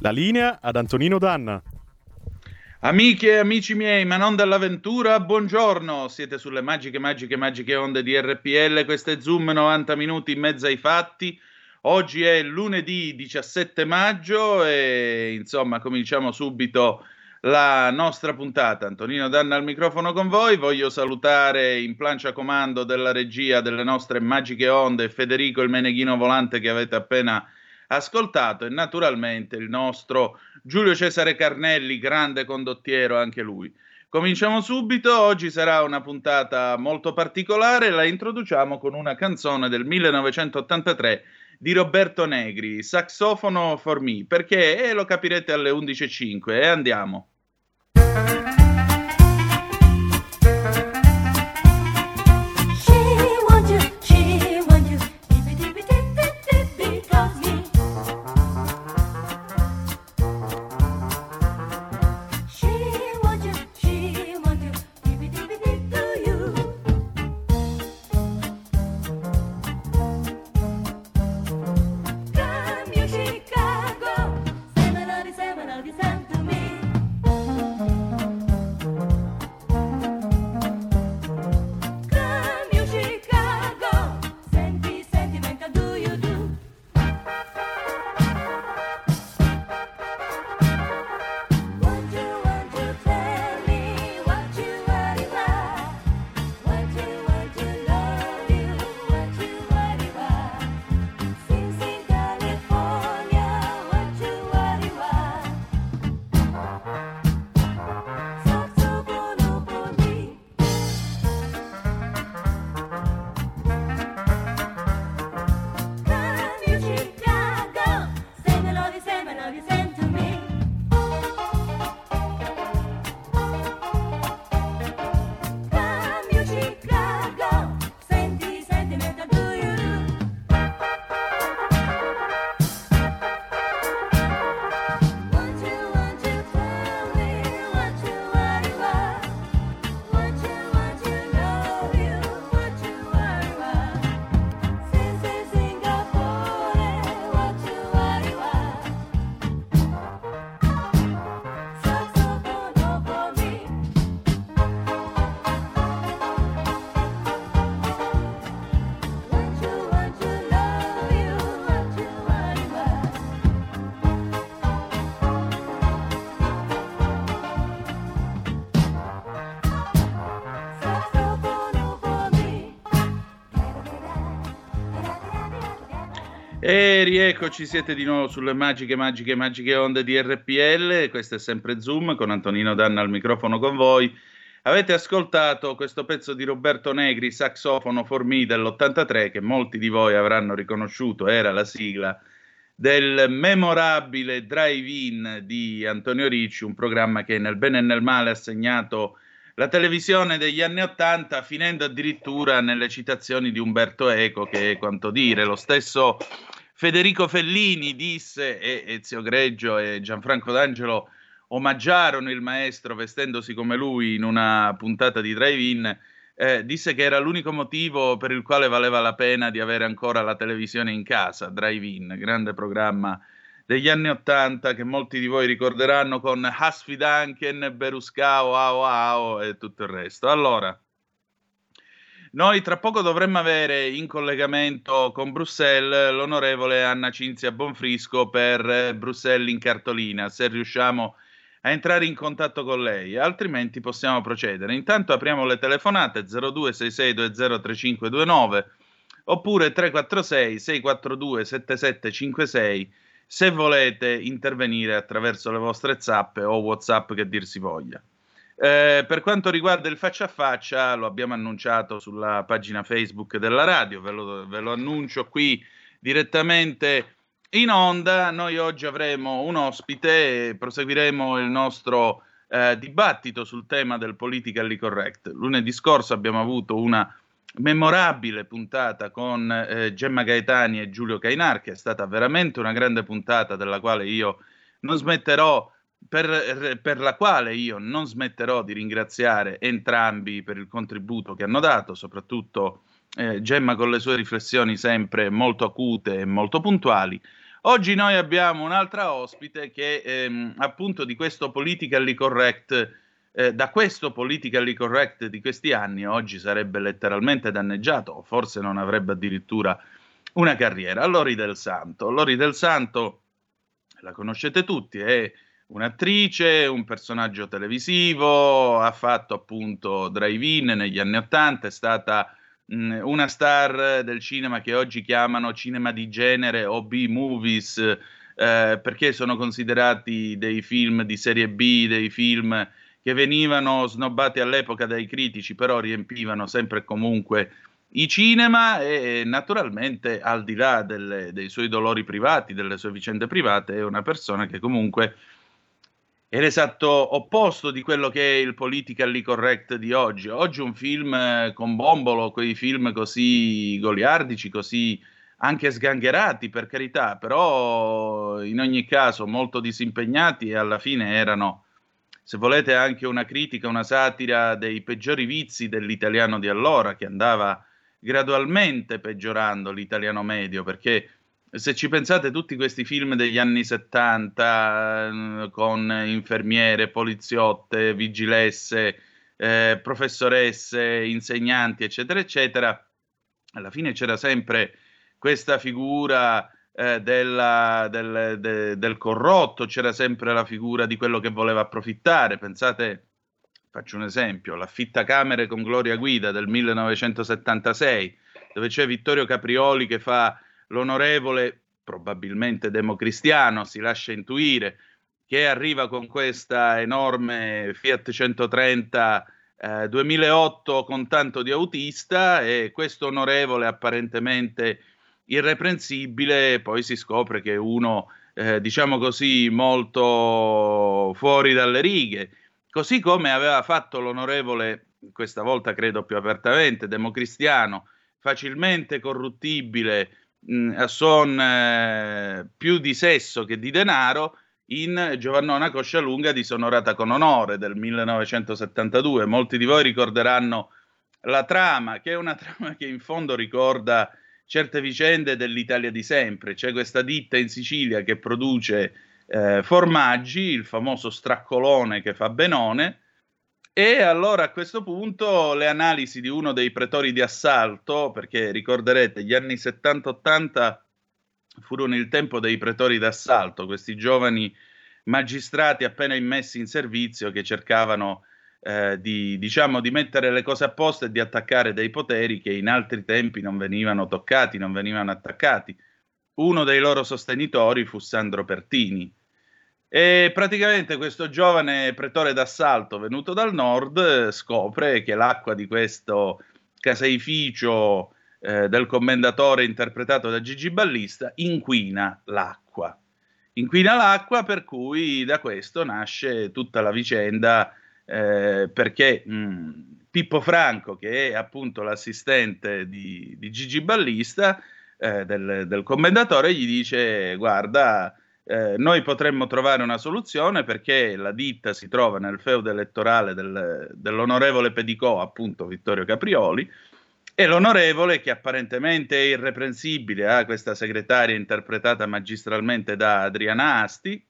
La linea ad Antonino Danna. Amiche e amici miei, ma non dall'avventura, buongiorno. Siete sulle magiche, magiche, magiche onde di RPL. Questo è Zoom 90 minuti in mezzo ai fatti. Oggi è lunedì 17 maggio e insomma cominciamo subito la nostra puntata. Antonino Danna al microfono con voi. Voglio salutare in plancia comando della regia delle nostre magiche onde Federico il Meneghino Volante che avete appena ascoltato e naturalmente il nostro Giulio Cesare Carnelli, grande condottiero anche lui. Cominciamo subito, oggi sarà una puntata molto particolare, la introduciamo con una canzone del 1983 di Roberto Negri, Saxofono for Me, perché eh, lo capirete alle 11.05 e andiamo. E rieccoci, siete di nuovo sulle magiche, magiche, magiche onde di RPL. Questo è sempre Zoom con Antonino Danna al microfono con voi. Avete ascoltato questo pezzo di Roberto Negri, saxofono for me dell'83, che molti di voi avranno riconosciuto, era la sigla del memorabile Drive-In di Antonio Ricci, un programma che nel bene e nel male ha segnato la televisione degli anni Ottanta, finendo addirittura nelle citazioni di Umberto Eco, che è quanto dire, lo stesso Federico Fellini disse e Ezio Greggio e Gianfranco D'Angelo omaggiarono il maestro vestendosi come lui in una puntata di Drive-In, eh, disse che era l'unico motivo per il quale valeva la pena di avere ancora la televisione in casa, Drive-In, grande programma degli anni Ottanta che molti di voi ricorderanno con Hasfi Duncan, Beruscao, Ao Ao e tutto il resto. Allora, Noi tra poco dovremmo avere in collegamento con Bruxelles l'onorevole Anna Cinzia Bonfrisco per eh, Bruxelles in cartolina, se riusciamo a entrare in contatto con lei, altrimenti possiamo procedere. Intanto apriamo le telefonate 0266203529 oppure 346 642 7756 se volete intervenire attraverso le vostre zappe o WhatsApp che dir si voglia. Eh, per quanto riguarda il faccia a faccia, lo abbiamo annunciato sulla pagina Facebook della radio, ve lo, ve lo annuncio qui direttamente in onda. Noi oggi avremo un ospite e proseguiremo il nostro eh, dibattito sul tema del politically correct. Lunedì scorso abbiamo avuto una memorabile puntata con eh, Gemma Gaetani e Giulio Cainar, che è stata veramente una grande puntata della quale io non smetterò per, per, la quale io non smetterò di ringraziare entrambi per il contributo che hanno dato, soprattutto eh, Gemma con le sue riflessioni sempre molto acute e molto puntuali. Oggi noi abbiamo un'altra ospite che ehm, appunto di questo politically correct, eh, da questo politically correct di questi anni oggi sarebbe letteralmente danneggiato o forse non avrebbe addirittura una carriera. Lori del Santo. Lori del Santo la conoscete tutti, è un'attrice, un personaggio televisivo, ha fatto appunto drive-in negli anni Ottanta, è stata mh, una star del cinema che oggi chiamano cinema di genere o B-movies, eh, perché sono considerati dei film di serie B, dei film che venivano snobbati all'epoca dai critici, però riempivano sempre e comunque i cinema e naturalmente al di là delle, dei suoi dolori privati, delle sue vicende private, è una persona che comunque è l'esatto opposto di quello che è il politically correct di oggi. Oggi un film eh, con Bombolo, quei film così goliardici, così anche sgangherati per carità, però in ogni caso molto disimpegnati e alla fine erano, se volete, anche una critica, una satira dei peggiori vizi dell'italiano di allora, che andava gradualmente peggiorando l'italiano medio, perché se ci pensate, tutti questi film degli anni 70 eh, con infermiere, poliziotte, vigilesse, eh, professoresse, insegnanti, eccetera, eccetera, alla fine c'era sempre questa figura eh, della, del, de, del corrotto, c'era sempre la figura di quello che voleva approfittare. Pensate, faccio un esempio, l'affittacamere con Gloria Guida del 1976, dove c'è Vittorio Caprioli che fa l'onorevole, probabilmente democristiano, si lascia intuire, che arriva con questa enorme Fiat 130 eh, 2008 con tanto di autista e questo onorevole apparentemente irreprensibile poi si scopre che è uno, eh, diciamo così, molto fuori dalle righe, così come aveva fatto l'onorevole, questa volta credo più apertamente, democristiano, facilmente corruttibile, mh, son eh, più di sesso che di denaro in Giovannona Coscialunga disonorata con onore del 1972. Molti di voi ricorderanno la trama, che è una trama che in fondo ricorda certe vicende dell'Italia di sempre. C'è questa ditta in Sicilia che produce eh, formaggi, il famoso straccolone che fa Benone, e allora a questo punto le analisi di uno dei pretori di assalto, perché ricorderete gli anni 70-80 furono il tempo dei pretori d'assalto, questi giovani magistrati appena immessi in servizio che cercavano eh, di, diciamo, di mettere le cose a posto e di attaccare dei poteri che in altri tempi non venivano toccati, non venivano attaccati. Uno dei loro sostenitori fu Sandro Pertini, e praticamente questo giovane pretore d'assalto venuto dal nord scopre che l'acqua di questo caseificio eh, del commendatore interpretato da Gigi Ballista inquina l'acqua. Inquina l'acqua per cui da questo nasce tutta la vicenda eh, perché mh, mm, Pippo Franco, che è appunto l'assistente di, di Gigi Ballista, eh, del, del commendatore, gli dice guarda eh, noi potremmo trovare una soluzione perché la ditta si trova nel feudo elettorale del, dell'onorevole Pedicò, appunto Vittorio Caprioli, e l'onorevole, che apparentemente è irreprensibile, ha questa segretaria interpretata magistralmente da Adriana Asti,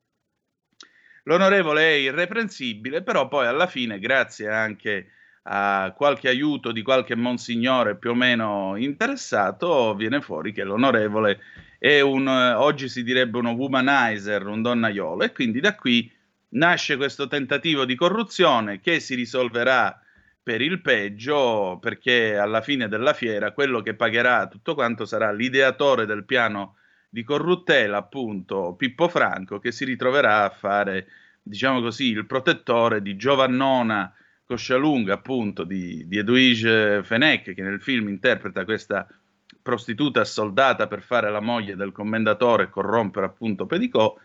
l'onorevole è irreprensibile, però poi alla fine, grazie anche a qualche aiuto di qualche monsignore più o meno interessato, viene fuori che l'onorevole è un, oggi si direbbe uno womanizer, un donnaiolo, e quindi da qui nasce questo tentativo di corruzione che si risolverà per il peggio, perché alla fine della fiera quello che pagherà tutto quanto sarà l'ideatore del piano di corruttela, appunto Pippo Franco, che si ritroverà a fare, diciamo così, il protettore di Giovannona Coscialunga, appunto, di, di Edwige Fenech, che nel film interpreta questa prostituta soldata per fare la moglie del commendatore e corrompere appunto Pedicò,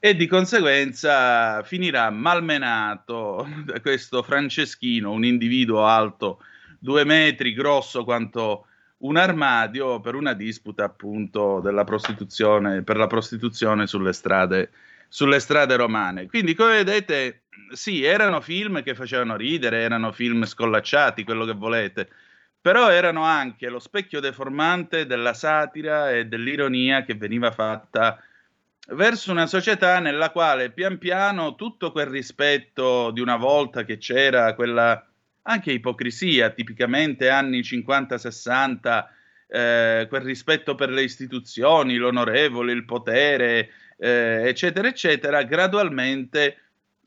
e di conseguenza finirà malmenato da questo Franceschino, un individuo alto due metri, grosso quanto un armadio, per una disputa appunto della prostituzione, per la prostituzione sulle strade, sulle strade romane. Quindi, come vedete, sì, erano film che facevano ridere, erano film scollacciati, quello che volete, però erano anche lo specchio deformante della satira e dell'ironia che veniva fatta verso una società nella quale pian piano tutto quel rispetto di una volta che c'era, quella anche ipocrisia, tipicamente anni 50-60, eh, quel rispetto per le istituzioni, l'onorevole, il potere, eh, eccetera, eccetera, gradualmente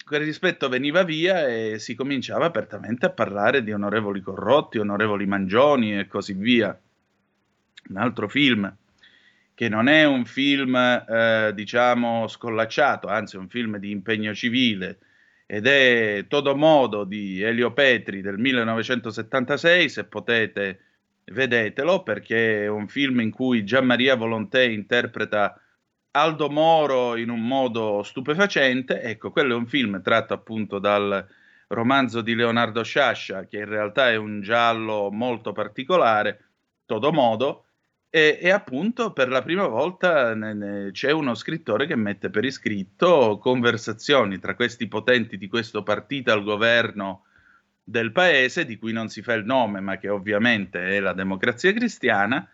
quel rispetto veniva via e si cominciava apertamente a parlare di onorevoli corrotti, onorevoli mangioni e così via. Un altro film che non è un film, eh, diciamo, scollacciato, anzi è un film di impegno civile, ed è Todo Modo di Elio Petri del 1976, se potete vedetelo perché è un film in cui Gian Maria Volontè interpreta Aldo Moro in un modo stupefacente, ecco, quello è un film tratto appunto dal romanzo di Leonardo Sciascia, che in realtà è un giallo molto particolare, Todo Modo, e, e, appunto per la prima volta ne, ne, c'è uno scrittore che mette per iscritto conversazioni tra questi potenti di questo partito al governo del paese, di cui non si fa il nome, ma che ovviamente è la democrazia cristiana,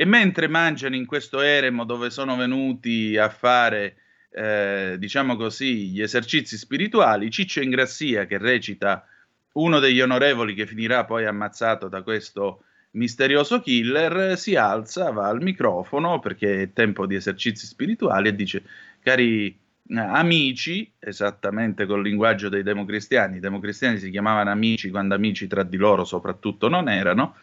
e mentre mangiano in questo eremo dove sono venuti a fare, eh, diciamo così, gli esercizi spirituali, Ciccio Ingrassia, che recita uno degli onorevoli che finirà poi ammazzato da questo misterioso killer si alza, va al microfono perché è tempo di esercizi spirituali e dice, cari eh, amici, esattamente col linguaggio dei democristiani, i democristiani si chiamavano amici quando amici tra di loro soprattutto non erano,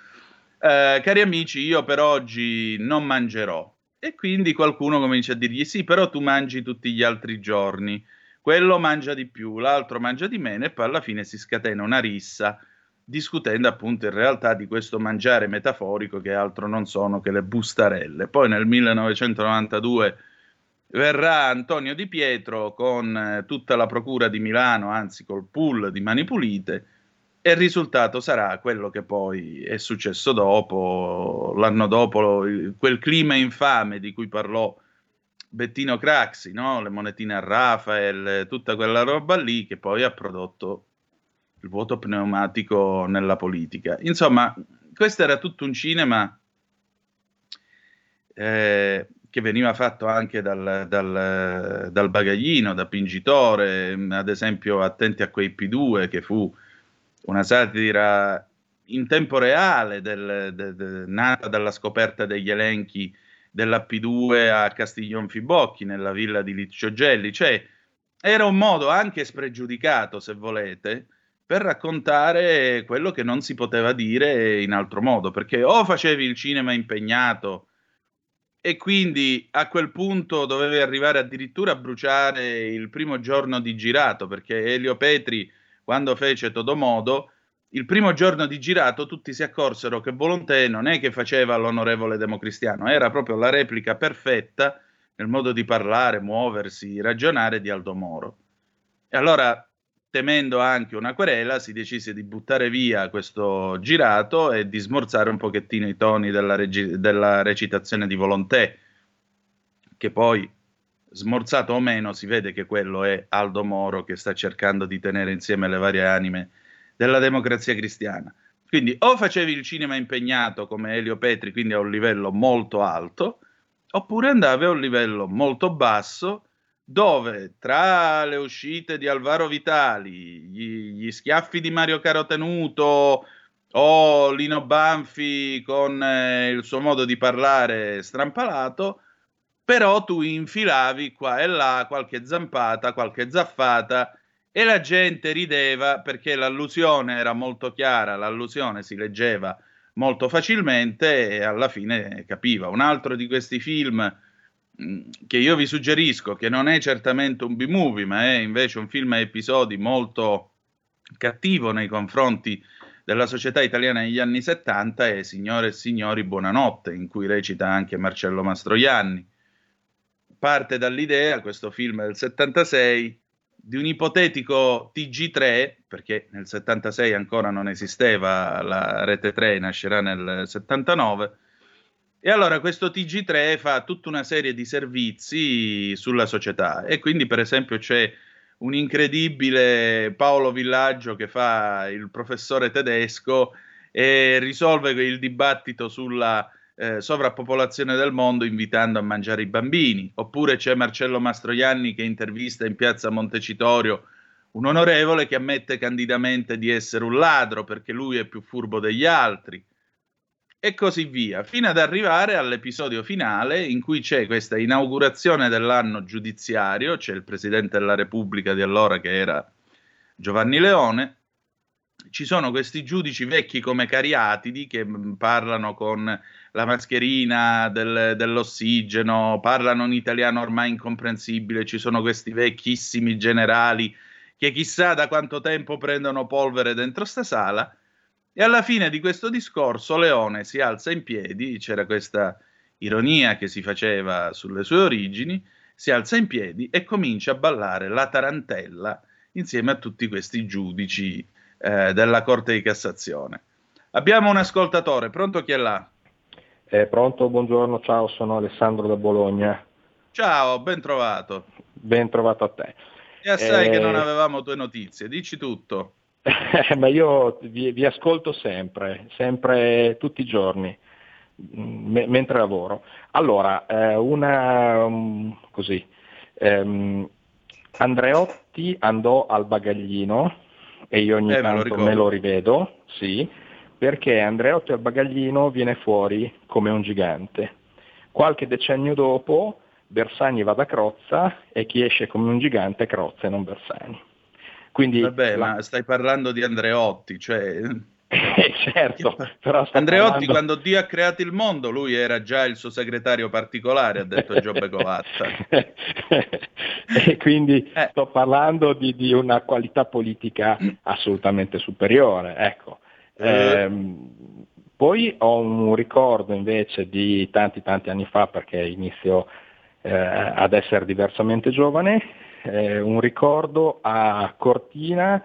eh, cari amici, io per oggi non mangerò. E quindi qualcuno comincia a dirgli sì, però tu mangi tutti gli altri giorni, quello mangia di più, l'altro mangia di meno e poi alla fine si scatena una rissa discutendo appunto in realtà di questo mangiare metaforico che altro non sono che le bustarelle. Poi nel 1992 verrà Antonio Di Pietro con eh, tutta la procura di Milano, anzi col pool di Mani Pulite, e il risultato sarà quello che poi è successo dopo, l'anno dopo, quel clima infame di cui parlò Bettino Craxi, no? le monetine a Rafael, tutta quella roba lì che poi ha prodotto il vuoto pneumatico nella politica. Insomma, questo era tutto un cinema eh, che veniva fatto anche dal, dal, dal, bagaglino, da Pingitore, ad esempio Attenti a quei P2, che fu una satira in tempo reale del, de, de, nata dalla scoperta degli elenchi della P2 a Castiglion Fibocchi nella villa di Liccio Gelli, cioè era un modo anche spregiudicato, se volete, per raccontare quello che non si poteva dire in altro modo, perché o facevi il cinema impegnato e quindi a quel punto dovevi arrivare addirittura a bruciare il primo giorno di girato, perché Elio Petri, quando fece Todomodo, il primo giorno di girato tutti si accorsero che Volontè non è che faceva l'onorevole democristiano, era proprio la replica perfetta nel modo di parlare, muoversi, ragionare di Aldo Moro. E allora temendo anche una querela, si decise di buttare via questo girato e di smorzare un pochettino i toni della, regi- della recitazione di Volontè, che poi, smorzato o meno, si vede che quello è Aldo Moro che sta cercando di tenere insieme le varie anime della democrazia cristiana. Quindi o facevi il cinema impegnato come Elio Petri, quindi a un livello molto alto, oppure andavi a un livello molto basso dove tra le uscite di Alvaro Vitali, gli, gli schiaffi di Mario Carotenuto o Lino Banfi con eh, il suo modo di parlare strampalato, però tu infilavi qua e là qualche zampata, qualche zaffata e la gente rideva perché l'allusione era molto chiara, l'allusione si leggeva molto facilmente e alla fine capiva. Un altro di questi film Mm, che io vi suggerisco, che non è certamente un B-movie, ma è invece un film a episodi molto cattivo nei confronti della società italiana negli anni 70 è Signore e Signori Buonanotte, in cui recita anche Marcello Mastroianni. Parte dall'idea, questo film del 76, di un ipotetico TG3, perché nel 76 ancora non esisteva la rete 3, nascerà nel 79, e allora questo TG3 fa tutta una serie di servizi sulla società. E quindi per esempio c'è un incredibile Paolo Villaggio che fa il professore tedesco e risolve il dibattito sulla eh, sovrappopolazione del mondo invitando a mangiare i bambini. Oppure c'è Marcello Mastroianni che intervista in piazza Montecitorio un onorevole che ammette candidamente di essere un ladro perché lui è più furbo degli altri e così via, fino ad arrivare all'episodio finale in cui c'è questa inaugurazione dell'anno giudiziario, c'è il Presidente della Repubblica di allora che era Giovanni Leone, ci sono questi giudici vecchi come Cariatidi che mm, parlano con la mascherina del, dell'ossigeno, parlano un italiano ormai incomprensibile, ci sono questi vecchissimi generali che chissà da quanto tempo prendono polvere dentro sta sala e alla fine di questo discorso Leone si alza in piedi, c'era questa ironia che si faceva sulle sue origini, si alza in piedi e comincia a ballare la tarantella insieme a tutti questi giudici eh, della Corte di Cassazione. Abbiamo un ascoltatore, pronto chi è là? Eh, pronto, buongiorno, ciao, sono Alessandro da Bologna. Ciao, ben trovato. Ben trovato a te. E assai eh... che non avevamo tue notizie, dici tutto. Ma io vi, vi, ascolto sempre, sempre, tutti i giorni, m- mentre lavoro. Allora, eh, una um, così. Um, Andreotti andò al bagaglino e io ogni eh, tanto me lo, me lo rivedo, sì, perché Andreotti al bagaglino viene fuori come un gigante. Qualche decennio dopo Bersani va da Crozza e chi esce come un gigante è Crozza e non Bersani. Quindi, Vabbè, la... ma stai parlando di Andreotti, cioè... Eh, certo, però Andreotti parlando... quando Dio ha creato il mondo, lui era già il suo segretario particolare, ha detto Giobbe Covatta. e quindi eh. sto parlando di, di, una qualità politica assolutamente superiore. Ecco. Eh. Ehm, poi ho un ricordo invece di tanti tanti anni fa, perché inizio eh, ad essere diversamente giovane, eh, un ricordo a Cortina,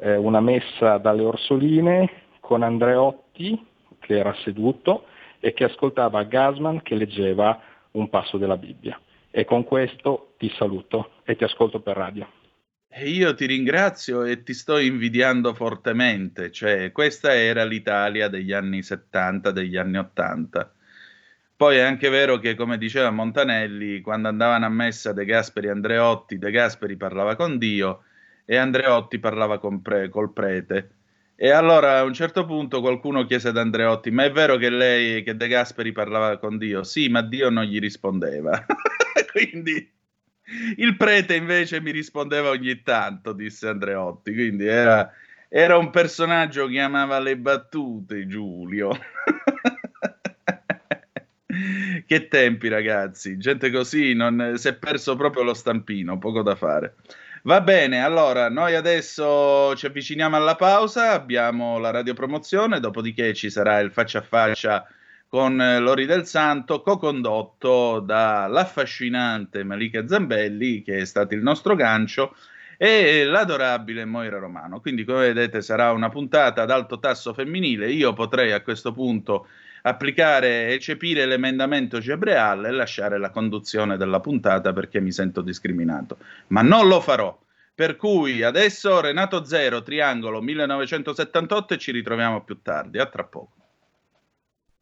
eh, una messa dalle Orsoline con Andreotti che era seduto e che ascoltava Gasman che leggeva un passo della Bibbia. E con questo ti saluto e ti ascolto per radio. Io ti ringrazio e ti sto invidiando fortemente, cioè questa era l'Italia degli anni 70, degli anni 80 poi è anche vero che, come diceva Montanelli, quando andavano a messa De Gasperi e Andreotti, De Gasperi parlava con Dio e Andreotti parlava pre- col prete. E allora a un certo punto qualcuno chiese ad Andreotti: Ma è vero che lei, che De Gasperi parlava con Dio? Sì, ma Dio non gli rispondeva. Quindi il prete invece mi rispondeva ogni tanto, disse Andreotti. Quindi era, era un personaggio che amava le battute, Giulio. che tempi, ragazzi. Gente così non, si è perso proprio lo stampino, poco da fare. Va bene, allora noi adesso ci avviciniamo alla pausa, abbiamo la radiopromozione, dopodiché ci sarà il faccia a faccia con Lori del Santo, co-condotto dall'affascinante Malika Zambelli, che è stato il nostro gancio, e l'adorabile Moira Romano. Quindi, come vedete, sarà una puntata ad alto tasso femminile. Io potrei a questo punto applicare e cepire l'emendamento Gebreal e lasciare la conduzione della puntata perché mi sento discriminato. Ma non lo farò. Per cui adesso Renato Zero, Triangolo 1978 e ci ritroviamo più tardi. A tra poco.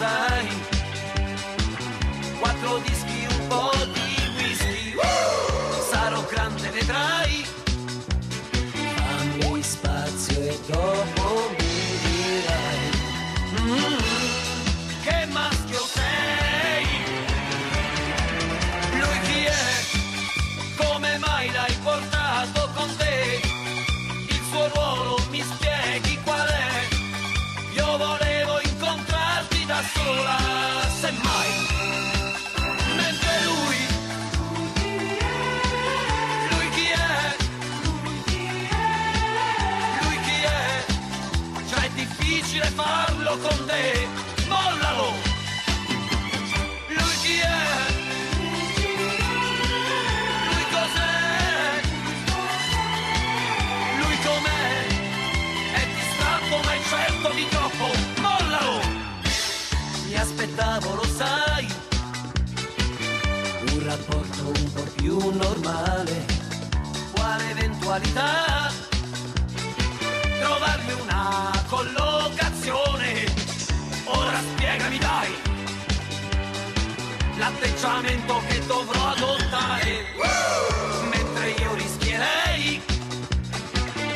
sign normale, quale eventualità? trovarmi una collocazione. Ora spiegami dai l'atteggiamento che dovrò adottare. Mentre io rischierei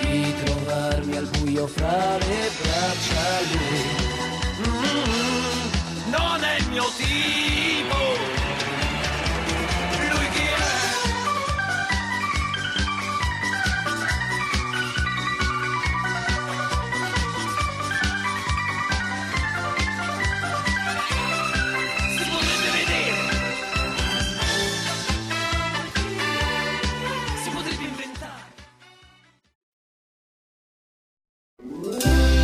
di trovarmi al buio fra le braccia lui. Mm, non è il mio tipo.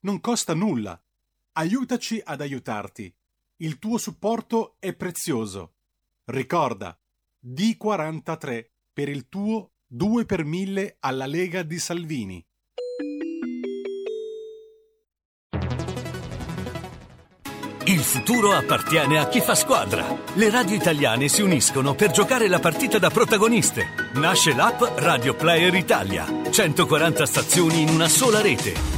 non costa nulla. Aiutaci ad aiutarti. Il tuo supporto è prezioso. Ricorda, D43 per il tuo 2 per 1000 alla Lega di Salvini. Il futuro appartiene a chi fa squadra. Le radio italiane si uniscono per giocare la partita da protagoniste. Nasce l'app Radio Player Italia. 140 stazioni in una sola rete.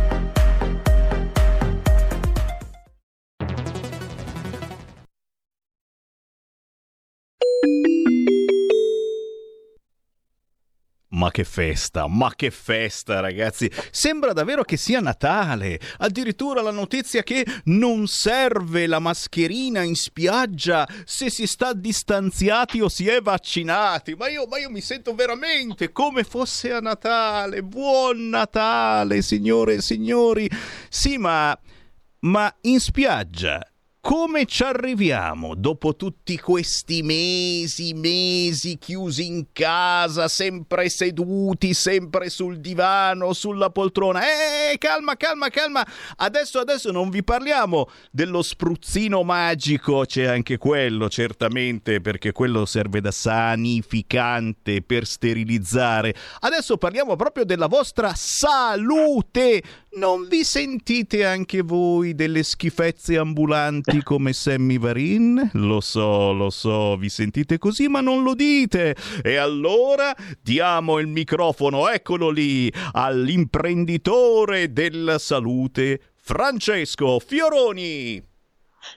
Ma che festa, ma che festa ragazzi! Sembra davvero che sia Natale. Addirittura la notizia che non serve la mascherina in spiaggia se si sta distanziati o si è vaccinati. Ma io, ma io mi sento veramente come fosse a Natale. Buon Natale, signore e signori. Sì, ma, ma in spiaggia come ci arriviamo dopo tutti questi mesi, mesi chiusi in casa, sempre seduti, sempre sul divano, sulla poltrona? Eh, calma, calma, calma. Adesso, adesso non vi parliamo dello spruzzino magico, c'è anche quello, certamente, perché quello serve da sanificante per sterilizzare. Adesso parliamo proprio della vostra salute. Non vi sentite anche voi delle schifezze ambulanti come Sammy Varin? Lo so, lo so, vi sentite così, ma non lo dite. E allora diamo il microfono, eccolo lì, all'imprenditore della salute, Francesco Fioroni.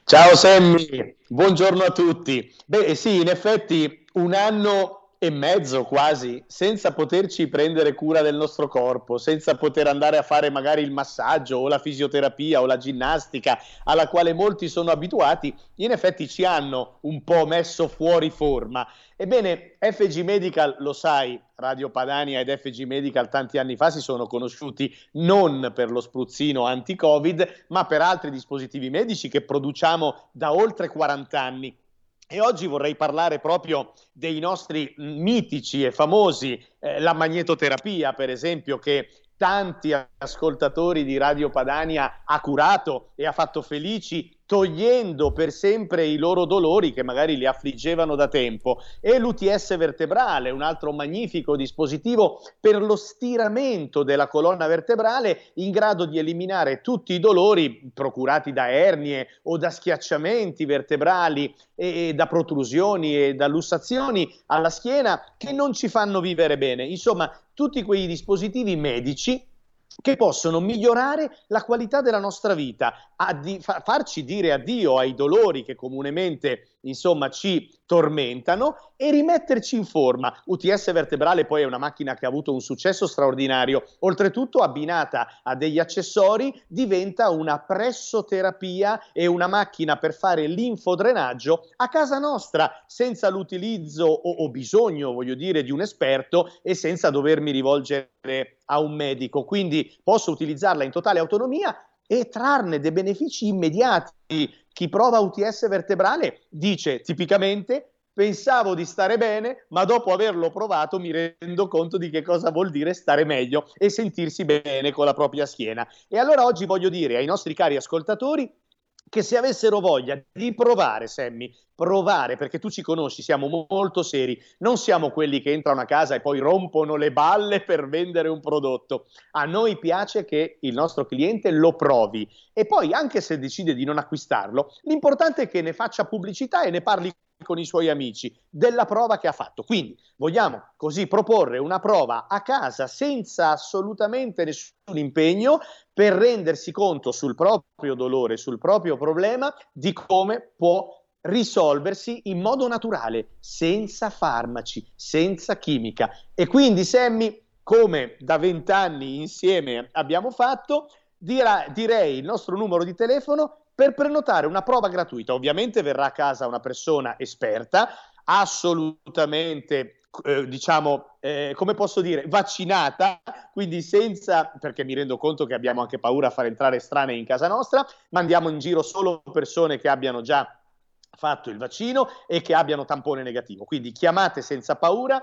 Ciao Sammy, buongiorno a tutti. Beh sì, in effetti un anno e mezzo quasi, senza poterci prendere cura del nostro corpo, senza poter andare a fare magari il massaggio o la fisioterapia o la ginnastica alla quale molti sono abituati, in effetti ci hanno un po' messo fuori forma. Ebbene, FG Medical, lo sai, Radio Padania ed FG Medical tanti anni fa si sono conosciuti non per lo spruzzino anti-Covid, ma per altri dispositivi medici che produciamo da oltre 40 anni e oggi vorrei parlare proprio dei nostri mitici e famosi, eh, la magnetoterapia per esempio, che tanti ascoltatori di Radio Padania ha curato e ha fatto felici togliendo per sempre i loro dolori che magari li affliggevano da tempo e l'UTS vertebrale, un altro magnifico dispositivo per lo stiramento della colonna vertebrale in grado di eliminare tutti i dolori procurati da ernie o da schiacciamenti vertebrali e, e da protrusioni e da lussazioni alla schiena che non ci fanno vivere bene. Insomma, tutti quei dispositivi medici che possono migliorare la qualità della nostra vita, addi- farci dire addio ai dolori che comunemente insomma ci tormentano e rimetterci in forma. UTS vertebrale poi è una macchina che ha avuto un successo straordinario, oltretutto abbinata a degli accessori diventa una pressoterapia e una macchina per fare l'infodrenaggio a casa nostra senza l'utilizzo o, o bisogno, voglio dire, di un esperto e senza dovermi rivolgere a un medico. Quindi posso utilizzarla in totale autonomia e trarne dei benefici immediati. Chi prova UTS vertebrale dice tipicamente pensavo di stare bene, ma dopo averlo provato mi rendo conto di che cosa vuol dire stare meglio e sentirsi bene con la propria schiena. E allora oggi voglio dire ai nostri cari ascoltatori che se avessero voglia di provare, Sammy, provare, perché tu ci conosci, siamo molto seri, non siamo quelli che entrano a casa e poi rompono le balle per vendere un prodotto. A noi piace che il nostro cliente lo provi e poi anche se decide di non acquistarlo, l'importante è che ne faccia pubblicità e ne parli con i suoi amici della prova che ha fatto. Quindi vogliamo così proporre una prova a casa senza assolutamente nessun impegno per rendersi conto sul proprio dolore, sul proprio problema di come può risolversi in modo naturale, senza farmaci, senza chimica. E quindi Sammy, come da vent'anni insieme abbiamo fatto, dirà, direi il nostro numero di telefono per prenotare una prova gratuita. Ovviamente verrà a casa una persona esperta, assolutamente eh, diciamo, eh, come posso dire, vaccinata, quindi senza, perché mi rendo conto che abbiamo anche paura a far entrare estranei in casa nostra, mandiamo in giro solo persone che abbiano già fatto il vaccino e che abbiano tampone negativo. Quindi chiamate senza paura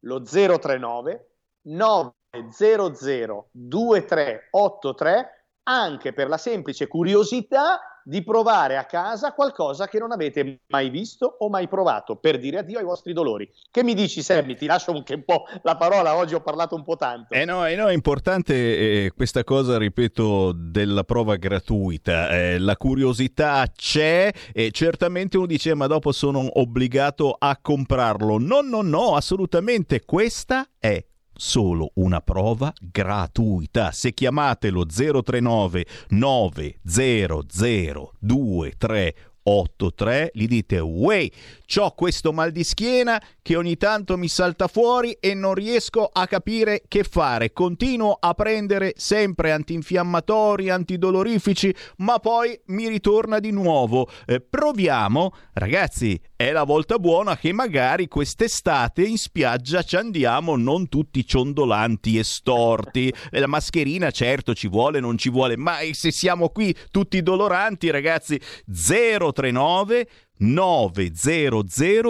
lo 039 900 2383 anche per la semplice curiosità di provare a casa qualcosa che non avete mai visto o mai provato per dire addio ai vostri dolori. Che mi dici, Sammy? Ti lascio anche un po' la parola, oggi ho parlato un po' tanto. Eh no, eh no è importante eh, questa cosa, ripeto, della prova gratuita. Eh, la curiosità c'è e certamente uno dice ma dopo sono obbligato a comprarlo. No, no, no, assolutamente questa è solo una prova gratuita. Se chiamate lo 039 900 23 83 gli dite Wey, ho questo mal di schiena che ogni tanto mi salta fuori e non riesco a capire che fare. Continuo a prendere sempre antinfiammatori, antidolorifici, ma poi mi ritorna di nuovo. Eh, proviamo, ragazzi, è la volta buona che magari quest'estate in spiaggia ci andiamo non tutti ciondolanti e storti. La mascherina certo ci vuole, non ci vuole, ma se siamo qui tutti doloranti, ragazzi, 039 900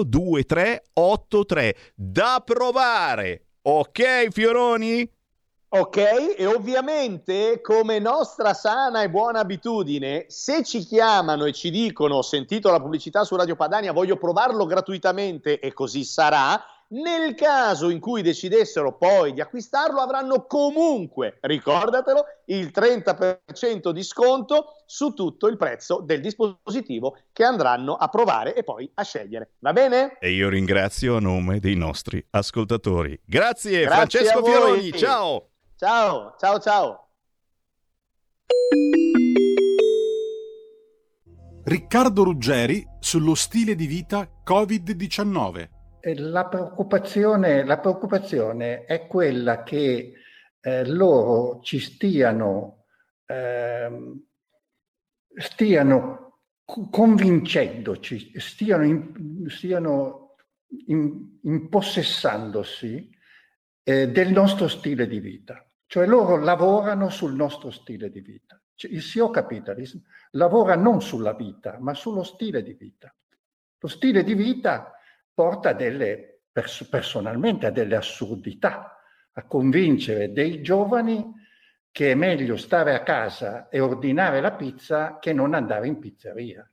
2383 da provare. Ok, Fioroni? Ok, e ovviamente come nostra sana e buona abitudine, se ci chiamano e ci dicono ho sentito la pubblicità su Radio Padania, voglio provarlo gratuitamente e così sarà, nel caso in cui decidessero poi di acquistarlo, avranno comunque, ricordatelo, il 30% di sconto su tutto il prezzo del dispositivo che andranno a provare e poi a scegliere. Va bene? E io ringrazio a nome dei nostri ascoltatori. Grazie, Grazie Francesco Fioroni, ciao! Ciao, ciao, ciao. Riccardo Ruggeri sullo stile di vita Covid-19 la preoccupazione, la preoccupazione è quella che eh, loro ci stiano, eh, stiano convincendoci, stiano, in, stiano in, impossessandosi eh, del nostro stile di vita. Cioè loro lavorano sul nostro stile di vita. Cioè, il CEO Capitalism lavora non sulla vita, ma sullo stile di vita. Lo stile di vita porta delle, pers- personalmente a delle assurdità, a convincere dei giovani che è meglio stare a casa e ordinare la pizza che non andare in pizzeria,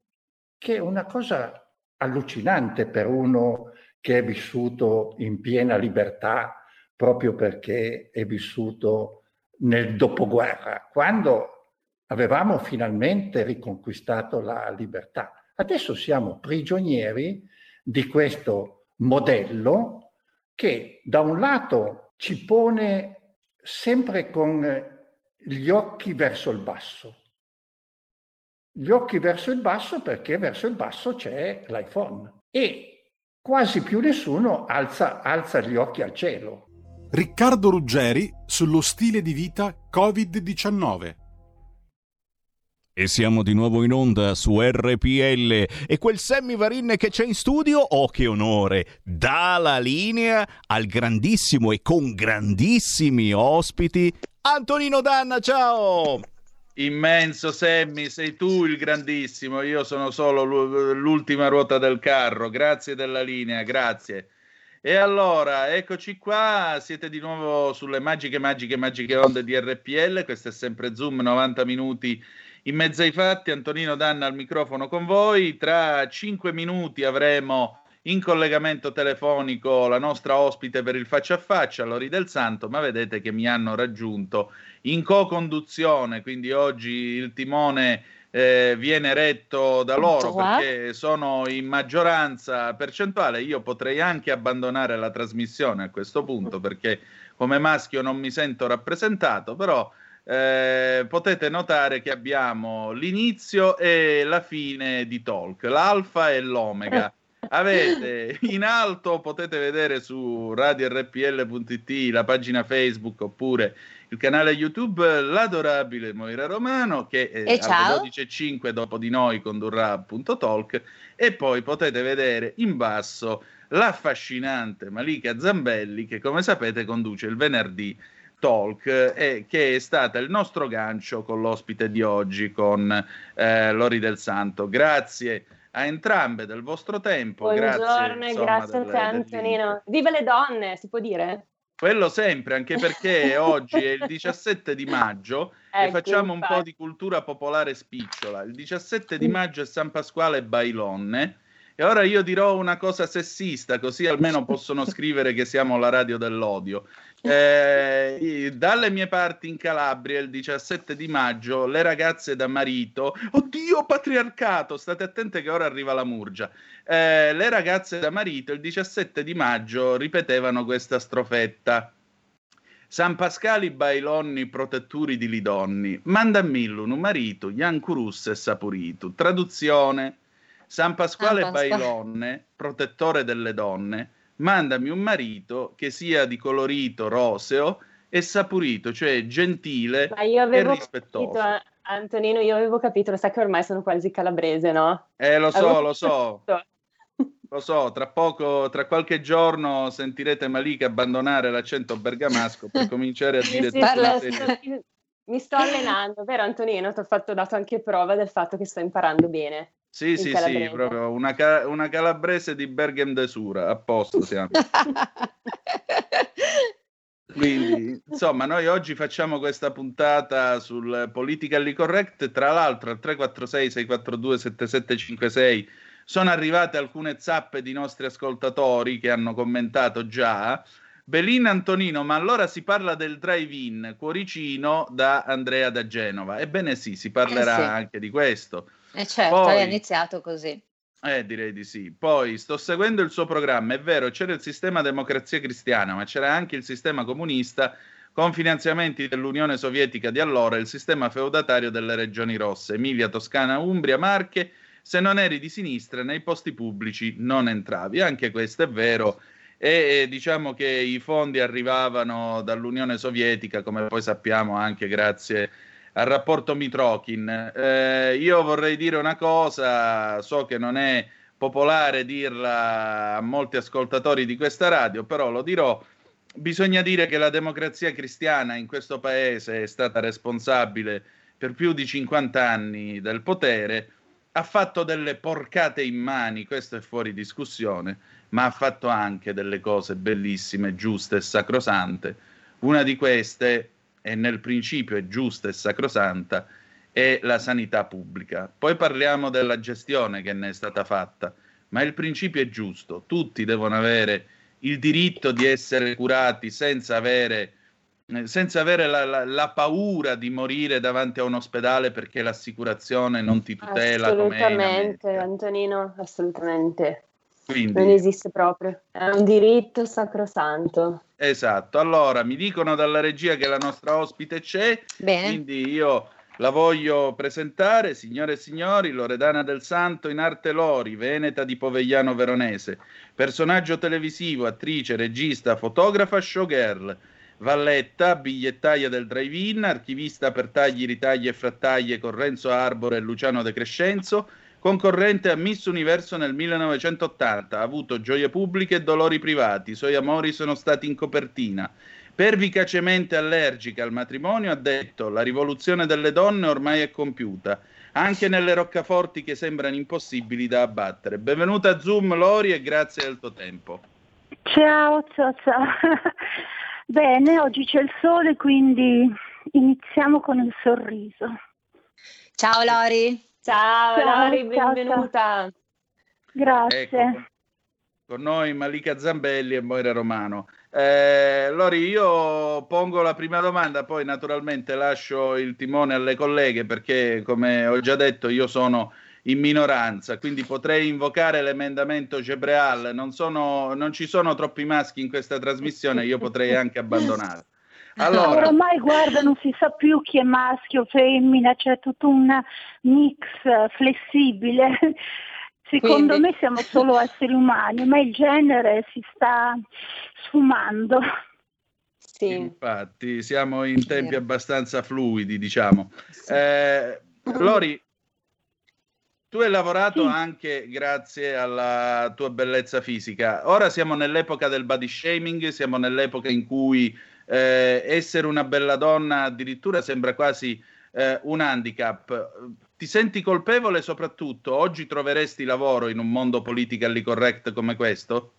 che è una cosa allucinante per uno che è vissuto in piena libertà proprio perché è vissuto nel dopoguerra, quando avevamo finalmente riconquistato la libertà. Adesso siamo prigionieri di questo modello che da un lato ci pone sempre con gli occhi verso il basso. Gli occhi verso il basso perché verso il basso c'è l'iPhone e quasi più nessuno alza, alza gli occhi al cielo. Riccardo Ruggeri sullo stile di vita Covid-19. E siamo di nuovo in onda su RPL e quel Sammy Varin che c'è in studio, oh che onore, dà la linea al grandissimo e con grandissimi ospiti Antonino Danna, ciao! Immenso Sammy, sei tu il grandissimo, io sono solo l'ultima ruota del carro, grazie della linea, grazie. E allora, eccoci qua, siete di nuovo sulle magiche, magiche, magiche onde di RPL, questo è sempre Zoom, 90 minuti in mezzo ai fatti, Antonino Danna al microfono con voi. Tra cinque minuti avremo in collegamento telefonico la nostra ospite per il faccia a faccia, Lori del Santo, ma vedete che mi hanno raggiunto in co-conduzione, quindi oggi il timone eh, viene retto da loro perché sono in maggioranza percentuale. Io potrei anche abbandonare la trasmissione a questo punto perché come maschio non mi sento rappresentato, però eh, potete notare che abbiamo l'inizio e la fine di Talk, l'alfa e l'omega. Avete in alto, potete vedere su radiorpl.it la pagina Facebook oppure il canale YouTube L'adorabile Moira Romano che eh, alle 12.05 dopo di noi condurrà appunto Talk e poi potete vedere in basso l'affascinante Malika Zambelli che come sapete conduce il venerdì Talk, eh, che è stata il nostro gancio con l'ospite di oggi, con eh, Lori del Santo. Grazie a entrambe del vostro tempo. Buongiorno grazie, e grazie a te Antonino. Viva le donne, si può dire? Quello sempre, anche perché oggi è il 17 di maggio ecco, e facciamo infatti. un po' di cultura popolare spicciola. Il 17 di maggio è San Pasquale Bailonne. E ora io dirò una cosa sessista, così almeno possono scrivere che siamo la radio dell'odio. Eh, dalle mie parti in Calabria il 17 di maggio le ragazze da marito oddio patriarcato! State attente che ora arriva la murgia. Eh, le ragazze da marito il 17 di maggio ripetevano questa strofetta. San Pascali bailonni protettori di lidonni. Mandamillu un marito Iancurus e sapurito traduzione. San Pasquale San Pasquale. bailonne protettore delle donne mandami un marito che sia di colorito roseo e saporito, cioè gentile e rispettoso. Capito, Antonino, io avevo capito, lo sai che ormai sono quasi calabrese, no? Eh, lo so, avevo lo so. Lo so, tra poco, tra qualche giorno sentirete Malika abbandonare l'accento bergamasco per cominciare a dire sì, parla, serie... Mi sto allenando, vero Antonino? Ti ho fatto, dato anche prova del fatto che sto imparando bene. Sì, sì, calabrese. sì, proprio una, ca- una, calabrese di Berghem de Sura, a posto siamo. Quindi, insomma, noi oggi facciamo questa puntata sul politically correct, tra l'altro al 346-642-7756 sono arrivate alcune zappe di nostri ascoltatori che hanno commentato già. Belin Antonino, ma allora si parla del drive-in Cuoricino da Andrea da Genova. Ebbene sì, si parlerà eh sì. anche di questo. Eh certo, Poi, è iniziato così. Eh, direi di sì. Poi sto seguendo il suo programma, è vero, c'era il sistema democrazia cristiana, ma c'era anche il sistema comunista con finanziamenti dell'Unione Sovietica di allora e il sistema feudatario delle regioni rosse, Emilia, Toscana, Umbria, Marche, se non eri di sinistra nei posti pubblici non entravi. Anche questo è vero. E diciamo che i fondi arrivavano dall'Unione Sovietica, come poi sappiamo anche grazie al rapporto Mitrokin. Eh, io vorrei dire una cosa, so che non è popolare dirla a molti ascoltatori di questa radio, però lo dirò. Bisogna dire che la democrazia cristiana in questo paese è stata responsabile per più di 50 anni del potere ha fatto delle porcate in mani, questo è fuori discussione, ma ha fatto anche delle cose bellissime, giuste e sacrosante. Una di queste, e nel principio è giusta e sacrosanta, è la sanità pubblica. Poi parliamo della gestione che ne è stata fatta, ma il principio è giusto, tutti devono avere il diritto di essere curati senza avere senza avere la, la, la, paura di morire davanti a un ospedale perché l'assicurazione non ti tutela. Assolutamente, Antonino, assolutamente. Quindi, non esiste proprio, è un diritto sacrosanto. Esatto, allora mi dicono dalla regia che la nostra ospite c'è, Bene. quindi io la voglio presentare, signore e signori, Loredana del Santo in arte Lori, veneta di Povegliano Veronese, personaggio televisivo, attrice, regista, fotografa, showgirl. Valletta, bigliettaia del drive-in, archivista per tagli, ritagli e frattaglie con Renzo Arbore e Luciano De Crescenzo, concorrente a Miss Universo nel 1980, ha avuto gioie pubbliche e dolori privati, i suoi amori sono stati in copertina. Pervicacemente allergica al matrimonio, ha detto la rivoluzione delle donne ormai è compiuta, anche nelle roccaforti che sembrano impossibili da abbattere. Benvenuta a Zoom Lori e grazie del tuo tempo. Ciao, ciao, ciao. Bene, oggi c'è il sole, quindi iniziamo con il sorriso. Ciao Lori. Ciao, ciao Lori, benvenuta. Ciao. Grazie. Ecco, con noi Malika Zambelli e Moira Romano. Eh, Lori, io pongo la prima domanda, poi naturalmente lascio il timone alle colleghe perché, come ho già detto, io sono in minoranza, quindi potrei invocare l'emendamento Gebreal. Non, sono, non ci sono troppi maschi in questa trasmissione, io potrei anche abbandonare. Allora, ormai guarda, non si sa più chi è maschio o femmina, c'è tutto un mix flessibile. Secondo Quindi... me siamo solo esseri umani, ma il genere si sta sfumando. Sì. Infatti, siamo in tempi abbastanza fluidi, diciamo. Sì. Eh, Lori, tu hai lavorato sì. anche grazie alla tua bellezza fisica. Ora siamo nell'epoca del body shaming, siamo nell'epoca in cui eh, essere una bella donna addirittura sembra quasi eh, un handicap. Ti senti colpevole soprattutto? Oggi troveresti lavoro in un mondo politically correct come questo?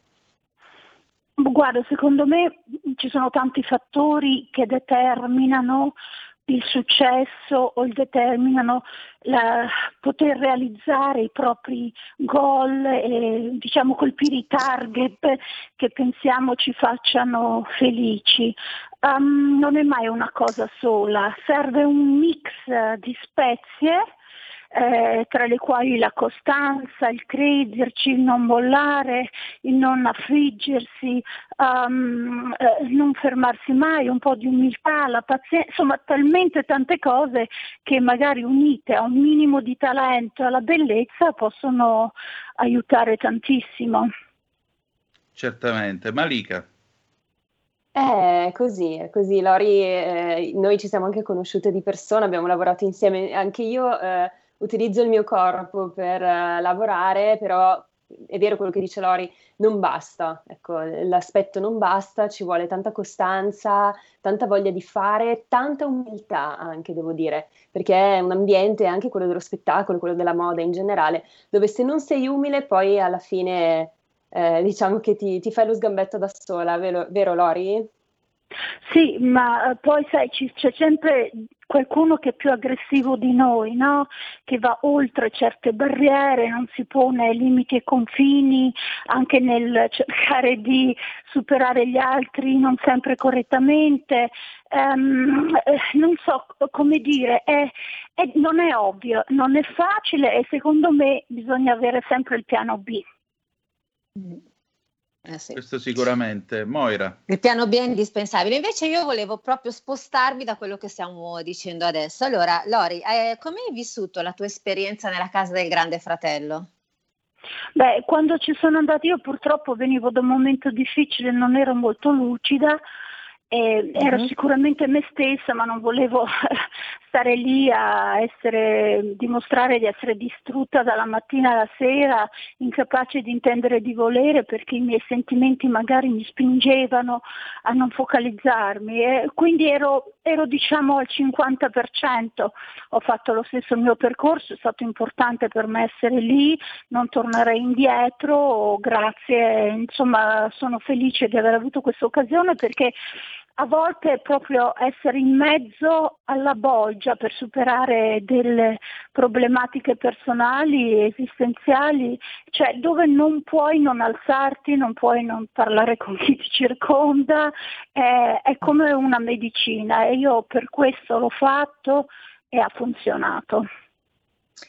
Guarda, secondo me ci sono tanti fattori che determinano il successo o il determinano la, poter realizzare i propri goal e diciamo colpire i target che pensiamo ci facciano felici. Um, non è mai una cosa sola, serve un mix di spezie eh, tra le quali la costanza, il crederci, il non mollare, il non affliggersi, um, eh, non fermarsi mai, un po' di umiltà, la pazienza, insomma talmente tante cose che magari unite a un minimo di talento, alla bellezza possono aiutare tantissimo. Certamente. Malika. È così, è così. Lori, eh, noi ci siamo anche conosciute di persona, abbiamo lavorato insieme, anche io eh, utilizzo il mio corpo per uh, lavorare, però è vero quello che dice Lori, non basta, ecco, l'aspetto non basta, ci vuole tanta costanza, tanta voglia di fare, tanta umiltà anche, devo dire, perché è un ambiente, anche quello dello spettacolo, quello della moda in generale, dove se non sei umile poi alla fine eh, diciamo che ti, ti, fai lo sgambetto da sola, vero, vero Lori? Sì, ma eh, poi sai, c'è sempre qualcuno che è più aggressivo di noi, no? che va oltre certe barriere, non si pone limiti e confini anche nel cercare di superare gli altri non sempre correttamente. Um, non so come dire, è, è, non è ovvio, non è facile e secondo me bisogna avere sempre il piano B. Eh sì. Questo sicuramente. Moira. Il piano B è indispensabile. Invece io volevo proprio spostarmi da quello che stiamo dicendo adesso. Allora, Lori, eh, come hai vissuto la tua esperienza nella casa del grande fratello? Beh, quando ci sono andata io purtroppo venivo da un momento difficile, non ero molto lucida e ero Mhm. sicuramente me stessa, ma non volevo stare lì a essere, dimostrare di essere distrutta dalla mattina alla sera, incapace di intendere di volere perché i miei sentimenti magari mi spingevano a non focalizzarmi. E quindi ero, ero diciamo al 50%, ho fatto lo stesso mio percorso, è stato importante per me essere lì, non tornerei indietro, grazie, insomma sono felice di aver avuto questa occasione perché a volte proprio essere in mezzo alla bolgia per superare delle problematiche personali, esistenziali, cioè dove non puoi non alzarti, non puoi non parlare con chi ti circonda, è, è come una medicina e io per questo l'ho fatto e ha funzionato.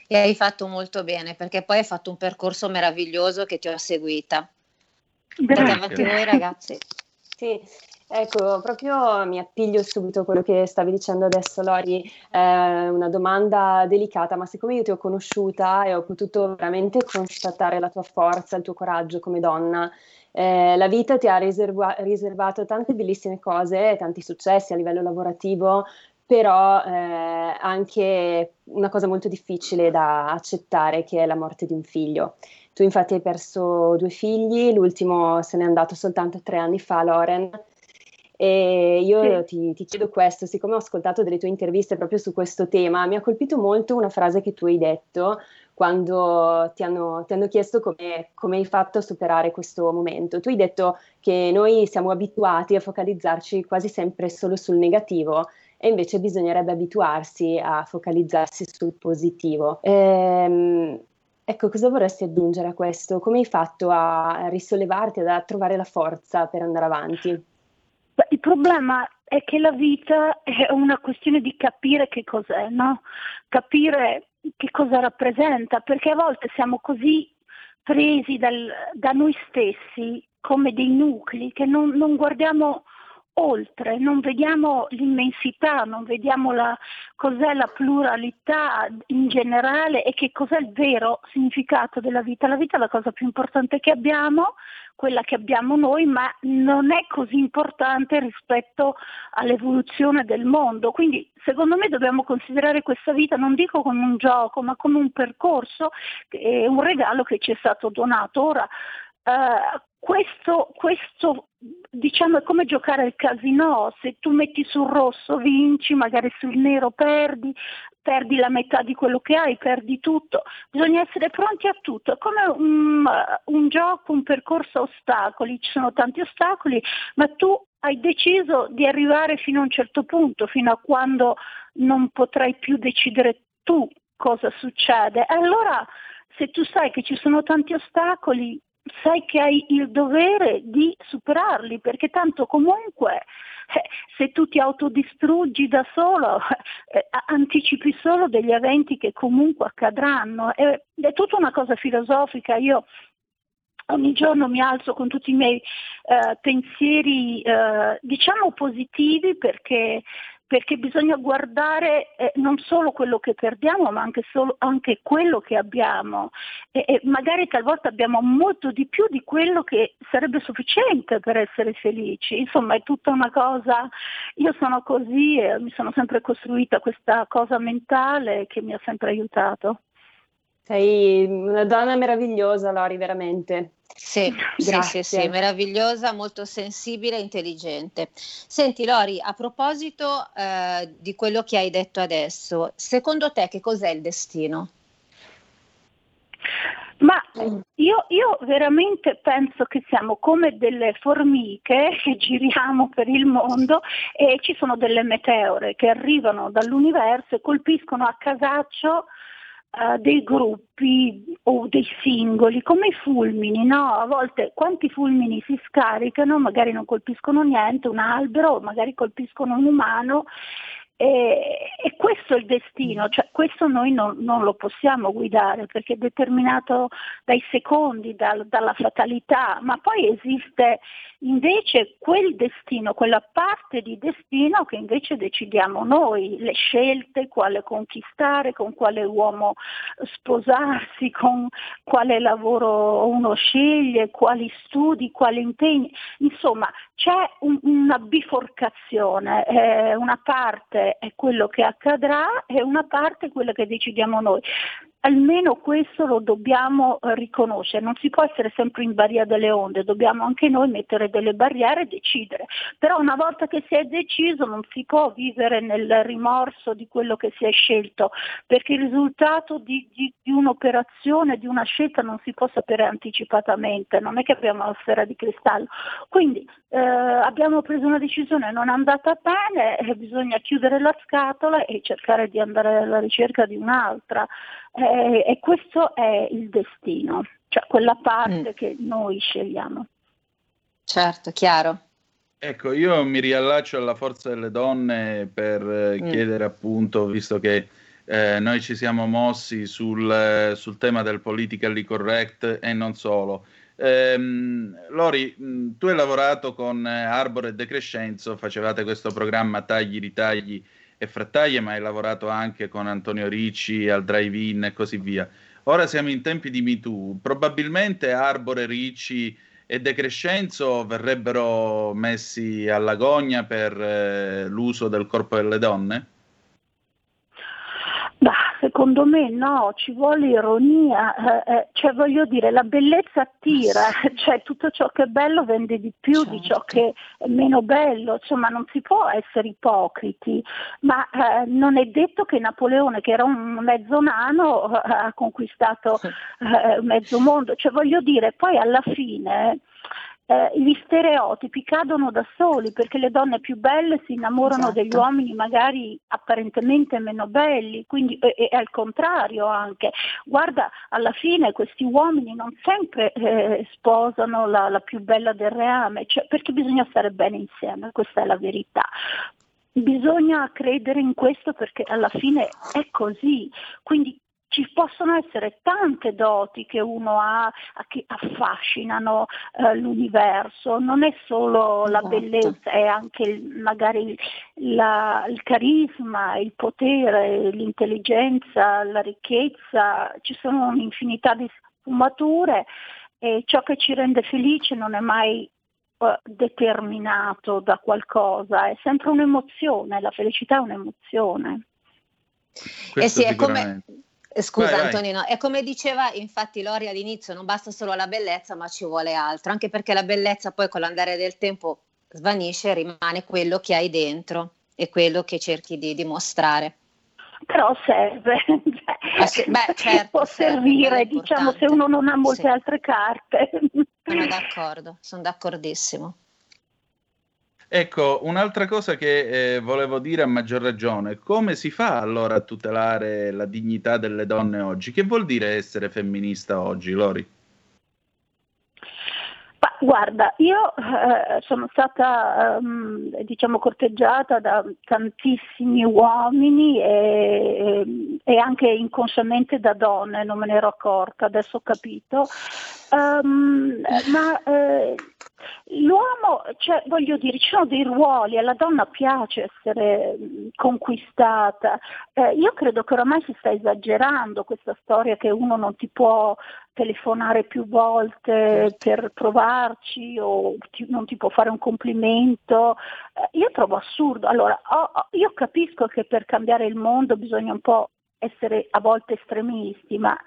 E hai fatto molto bene perché poi hai fatto un percorso meraviglioso che ti ho seguita. Andate avanti voi ragazzi. Sì, ecco, proprio mi appiglio subito quello che stavi dicendo adesso, Lori. È una domanda delicata, ma siccome io ti ho conosciuta e ho potuto veramente constatare la tua forza, il tuo coraggio come donna, eh, la vita ti ha riserva- riservato tante bellissime cose, tanti successi a livello lavorativo, però eh, anche una cosa molto difficile da accettare che è la morte di un figlio. Tu infatti hai perso due figli, l'ultimo se n'è andato soltanto tre anni fa, Loren. E io ti, ti chiedo questo, siccome ho ascoltato delle tue interviste proprio su questo tema, mi ha colpito molto una frase che tu hai detto quando ti hanno, ti hanno chiesto come, come hai fatto a superare questo momento. Tu hai detto che noi siamo abituati a focalizzarci quasi sempre solo sul negativo e invece bisognerebbe abituarsi a focalizzarsi sul positivo. Ehm, ecco, cosa vorresti aggiungere a questo? Come hai fatto a risollevarti, a trovare la forza per andare avanti? Il problema è che la vita è una questione di capire che cos'è, no? Capire che cosa rappresenta, perché a volte siamo così presi dal- da noi stessi come dei nuclei che non, non guardiamo oltre, non vediamo l'immensità, non vediamo la, cos'è la pluralità in generale e che cos'è il vero significato della vita. La vita è la cosa più importante che abbiamo, quella che abbiamo noi, ma non è così importante rispetto all'evoluzione del mondo. Quindi secondo me dobbiamo considerare questa vita, non dico come un gioco, ma come un percorso, un regalo che ci è stato donato. Ora, eh, questo, questo diciamo è come giocare al casino, se tu metti sul rosso vinci, magari sul nero perdi, perdi la metà di quello che hai, perdi tutto, bisogna essere pronti a tutto, è come un, un gioco, un percorso a ostacoli, ci sono tanti ostacoli, ma tu hai deciso di arrivare fino a un certo punto, fino a quando non potrai più decidere tu cosa succede. Allora se tu sai che ci sono tanti ostacoli, sai che hai il dovere di superarli, perché tanto comunque eh, se tu ti autodistruggi da solo, eh, anticipi solo degli eventi che comunque accadranno. È, è tutta una cosa filosofica. Io ogni giorno mi alzo con tutti i miei eh, pensieri, eh, diciamo positivi, perché perché bisogna guardare eh, non solo quello che perdiamo, ma anche, solo, anche quello che abbiamo. E, e, magari talvolta abbiamo molto di più di quello che sarebbe sufficiente per essere felici. Insomma, è tutta una cosa. Io sono così e mi sono sempre costruita questa cosa mentale che mi ha sempre aiutato. Sei una donna meravigliosa, Lori, veramente. Sì, sì, sì, sì, meravigliosa, molto sensibile e intelligente. Senti Lori, a proposito eh, di quello che hai detto adesso, secondo te che cos'è il destino? Ma io, io, veramente penso che siamo come delle formiche che giriamo per il mondo e ci sono delle meteore che arrivano dall'universo e colpiscono a casaccio Uh, dei gruppi o dei singoli, come i fulmini, no? A volte quanti fulmini si scaricano, magari non colpiscono niente, un albero, magari colpiscono un umano e, e questo è il destino, cioè questo noi non, non, lo possiamo guidare perché è determinato dai secondi, dal, dalla fatalità, ma poi esiste invece quel destino, quella parte di destino che invece decidiamo noi, le scelte, quale conquistare, con quale uomo sposarsi, con quale lavoro uno sceglie, quali studi, quali impegni, insomma c'è un, una biforcazione, eh, una parte è quello che accadrà e una parte è quello che decidiamo noi almeno questo lo dobbiamo eh, riconoscere, non si può essere sempre in baria delle onde, dobbiamo anche noi mettere delle barriere e decidere, però una volta che si è deciso non si può vivere nel rimorso di quello che si è scelto, perché il risultato di, di, di un'operazione, di una scelta non si può sapere anticipatamente, non è che abbiamo la sfera di cristallo. Quindi eh, abbiamo preso una decisione non andata bene, eh, bisogna chiudere la scatola e cercare di andare alla ricerca di un'altra eh, e questo è il destino, cioè quella parte mm. che noi scegliamo. Certo, chiaro. Ecco, io mi riallaccio alla forza delle donne per eh, mm. chiedere appunto, visto che eh, noi ci siamo mossi sul, sul, tema del politically correct e non solo. Ehm, Lori, mh, tu hai lavorato con Arbor e De Crescenzo, facevate questo programma Tagli, ritagli e frattaglie, ma hai lavorato anche con Antonio Ricci al drive-in e così via. Ora siamo in tempi di MeToo, probabilmente Arbore, Ricci e De Crescenzo verrebbero messi alla gogna per eh, l'uso del corpo delle donne? Secondo me no, ci vuole ironia, eh, eh, cioè voglio dire, la bellezza attira, cioè tutto ciò che è bello vende di più certo. di ciò certo. che è meno bello, insomma non si può essere ipocriti, ma eh, non è detto che Napoleone, che era un mezzo nano, eh, ha conquistato eh, mezzo mondo, cioè voglio dire, poi alla fine eh, gli stereotipi cadono da soli perché le donne più belle si innamorano esatto. degli uomini magari apparentemente meno belli, quindi e, e al contrario anche. Guarda, alla fine questi uomini non sempre eh, sposano la, la, più bella del reame, cioè, perché bisogna stare bene insieme, questa è la verità. Bisogna credere in questo perché alla fine è così. Quindi ci possono essere tante doti che uno ha che affascinano eh, l'universo, non è solo la esatto. bellezza, è anche magari la, il carisma, il potere, l'intelligenza, la ricchezza, ci sono un'infinità di sfumature e ciò che ci rende felice non è mai eh, determinato da qualcosa, è sempre un'emozione, la felicità è un'emozione. Questo eh sì, è come, Scusa vai, Antonino, vai. è come diceva infatti Lori all'inizio, non basta solo la bellezza ma ci vuole altro, anche perché la bellezza poi con l'andare del tempo svanisce e rimane quello che hai dentro e quello che cerchi di dimostrare. Però serve, cioè, Beh, certo, può serve, servire, diciamo, se uno non ha molte sì. altre carte. Sono d'accordo, sono d'accordissimo. Ecco, un'altra cosa che eh, volevo dire a maggior ragione, come si fa allora a tutelare la dignità delle donne oggi? Che vuol dire essere femminista oggi, Lori? Ma guarda, io eh, sono stata um, diciamo corteggiata da tantissimi uomini e, e, anche inconsciamente da donne, non me ne ero accorta, adesso ho capito. Um, ma eh, L'uomo, cioè, voglio dire, ci sono dei ruoli, alla donna piace essere conquistata. Eh, io credo che oramai si sta esagerando questa storia che uno non ti può telefonare più volte per provarci o ti, non ti può fare un complimento. Eh, io trovo assurdo. Allora, oh, oh, io capisco che per cambiare il mondo bisogna un po' essere a volte estremisti, ma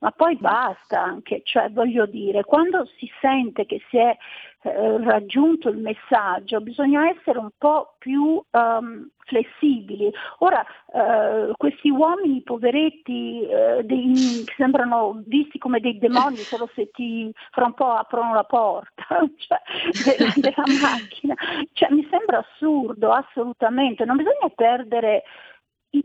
ma poi basta anche, cioè voglio dire, quando si sente che si è eh, raggiunto il messaggio bisogna essere un po' più um, flessibili. Ora, eh, questi uomini poveretti eh, dei, sembrano visti come dei demoni solo se ti fra un po' aprono la porta cioè, della, della macchina. Cioè, mi sembra assurdo, assolutamente. Non bisogna perdere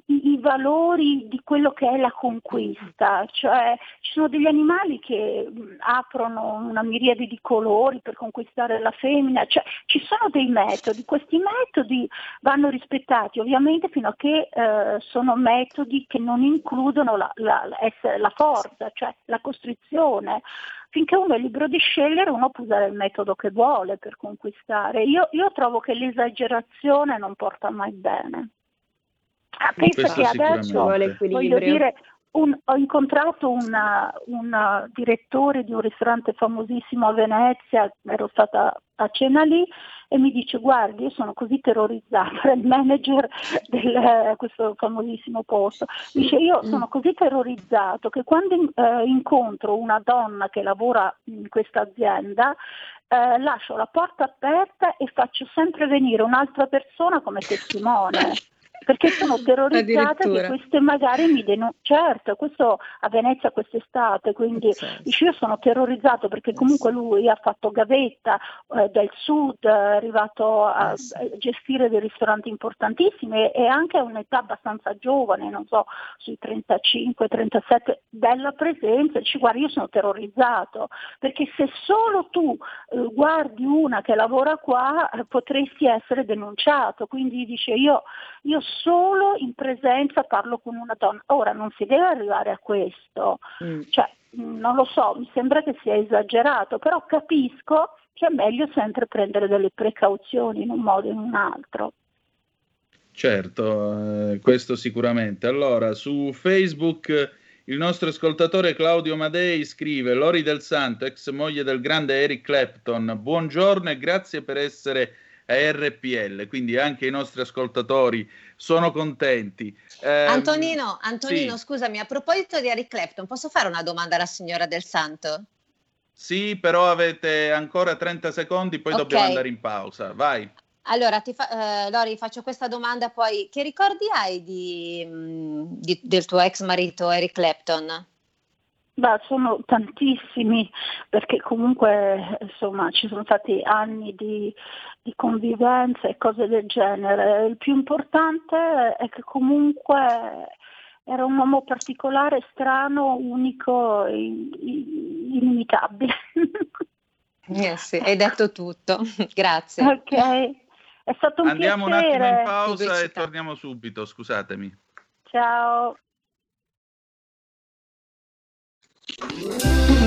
i, i, valori di quello che è la conquista, cioè ci sono degli animali che aprono una miriade di colori per conquistare la femmina, cioè ci sono dei metodi, questi metodi vanno rispettati ovviamente fino a che eh, sono metodi che non includono la, la, la, forza, cioè la costrizione finché uno è libero di scegliere uno può usare il metodo che vuole per conquistare. Io, io trovo che l'esagerazione non porta mai bene. Ah, pensa che adesso, voglio dire, un, ho incontrato un direttore di un ristorante famosissimo a Venezia, ero stata a cena lì e mi dice guardi io sono così terrorizzata, il manager di eh, questo famosissimo posto, dice io mm. sono così terrorizzato che quando eh, incontro una donna che lavora in questa azienda eh, lascio la porta aperta e faccio sempre venire un'altra persona come testimone perché sono terrorizzata che queste magari mi denunciano. Certo, questo a Venezia quest'estate, quindi dice, io sono terrorizzato perché comunque lui ha fatto gavetta eh, del sud, è arrivato a, a gestire dei ristoranti importantissimi e anche a un'età abbastanza giovane, non so, sui 35-37 della presenza, dice guarda io sono terrorizzato perché se solo tu eh, guardi una che lavora qua eh, potresti essere denunciato, quindi dice io, io solo in presenza parlo con una donna. Ora non si deve arrivare a questo, mm. cioè, non lo so, mi sembra che sia esagerato, però capisco che è meglio sempre prendere delle precauzioni in un modo o in un altro. Certo, eh, questo sicuramente. Allora, su Facebook il nostro ascoltatore Claudio Madei scrive Lori del Santo, ex moglie del grande Eric Clapton, buongiorno e grazie per essere a RPL, quindi anche i nostri ascoltatori sono contenti. Eh, Antonino, Antonino sì. scusami, a proposito di Eric Clapton, posso fare una domanda alla signora Del Santo? Sì, però avete ancora 30 secondi, poi okay. dobbiamo andare in pausa. Vai. Allora, fa, eh, Lori, faccio questa domanda poi. Che ricordi hai di, mm, di, del tuo ex marito Eric Clapton? Beh, sono tantissimi perché comunque insomma ci sono stati anni di, di, convivenza e cose del genere. Il più importante è che comunque era un uomo particolare, strano, unico, inimitabile. Eh sì, hai detto tutto, grazie. Ok, è stato un Andiamo piacere. un attimo in pausa e torniamo subito, scusatemi. Ciao.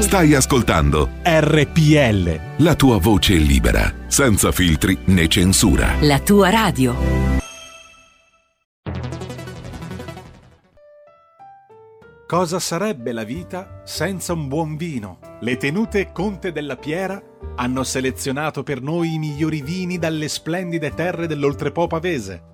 Stai ascoltando RPL. La tua voce libera, senza filtri né censura. La tua radio. Cosa sarebbe la vita senza un buon vino? Le tenute Conte della Piera hanno selezionato per noi i migliori vini dalle splendide terre dell'Oltrepo Pavese.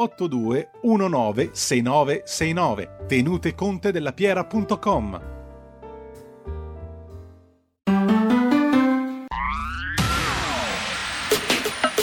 82 19 6969 tenutecontedellapiera.com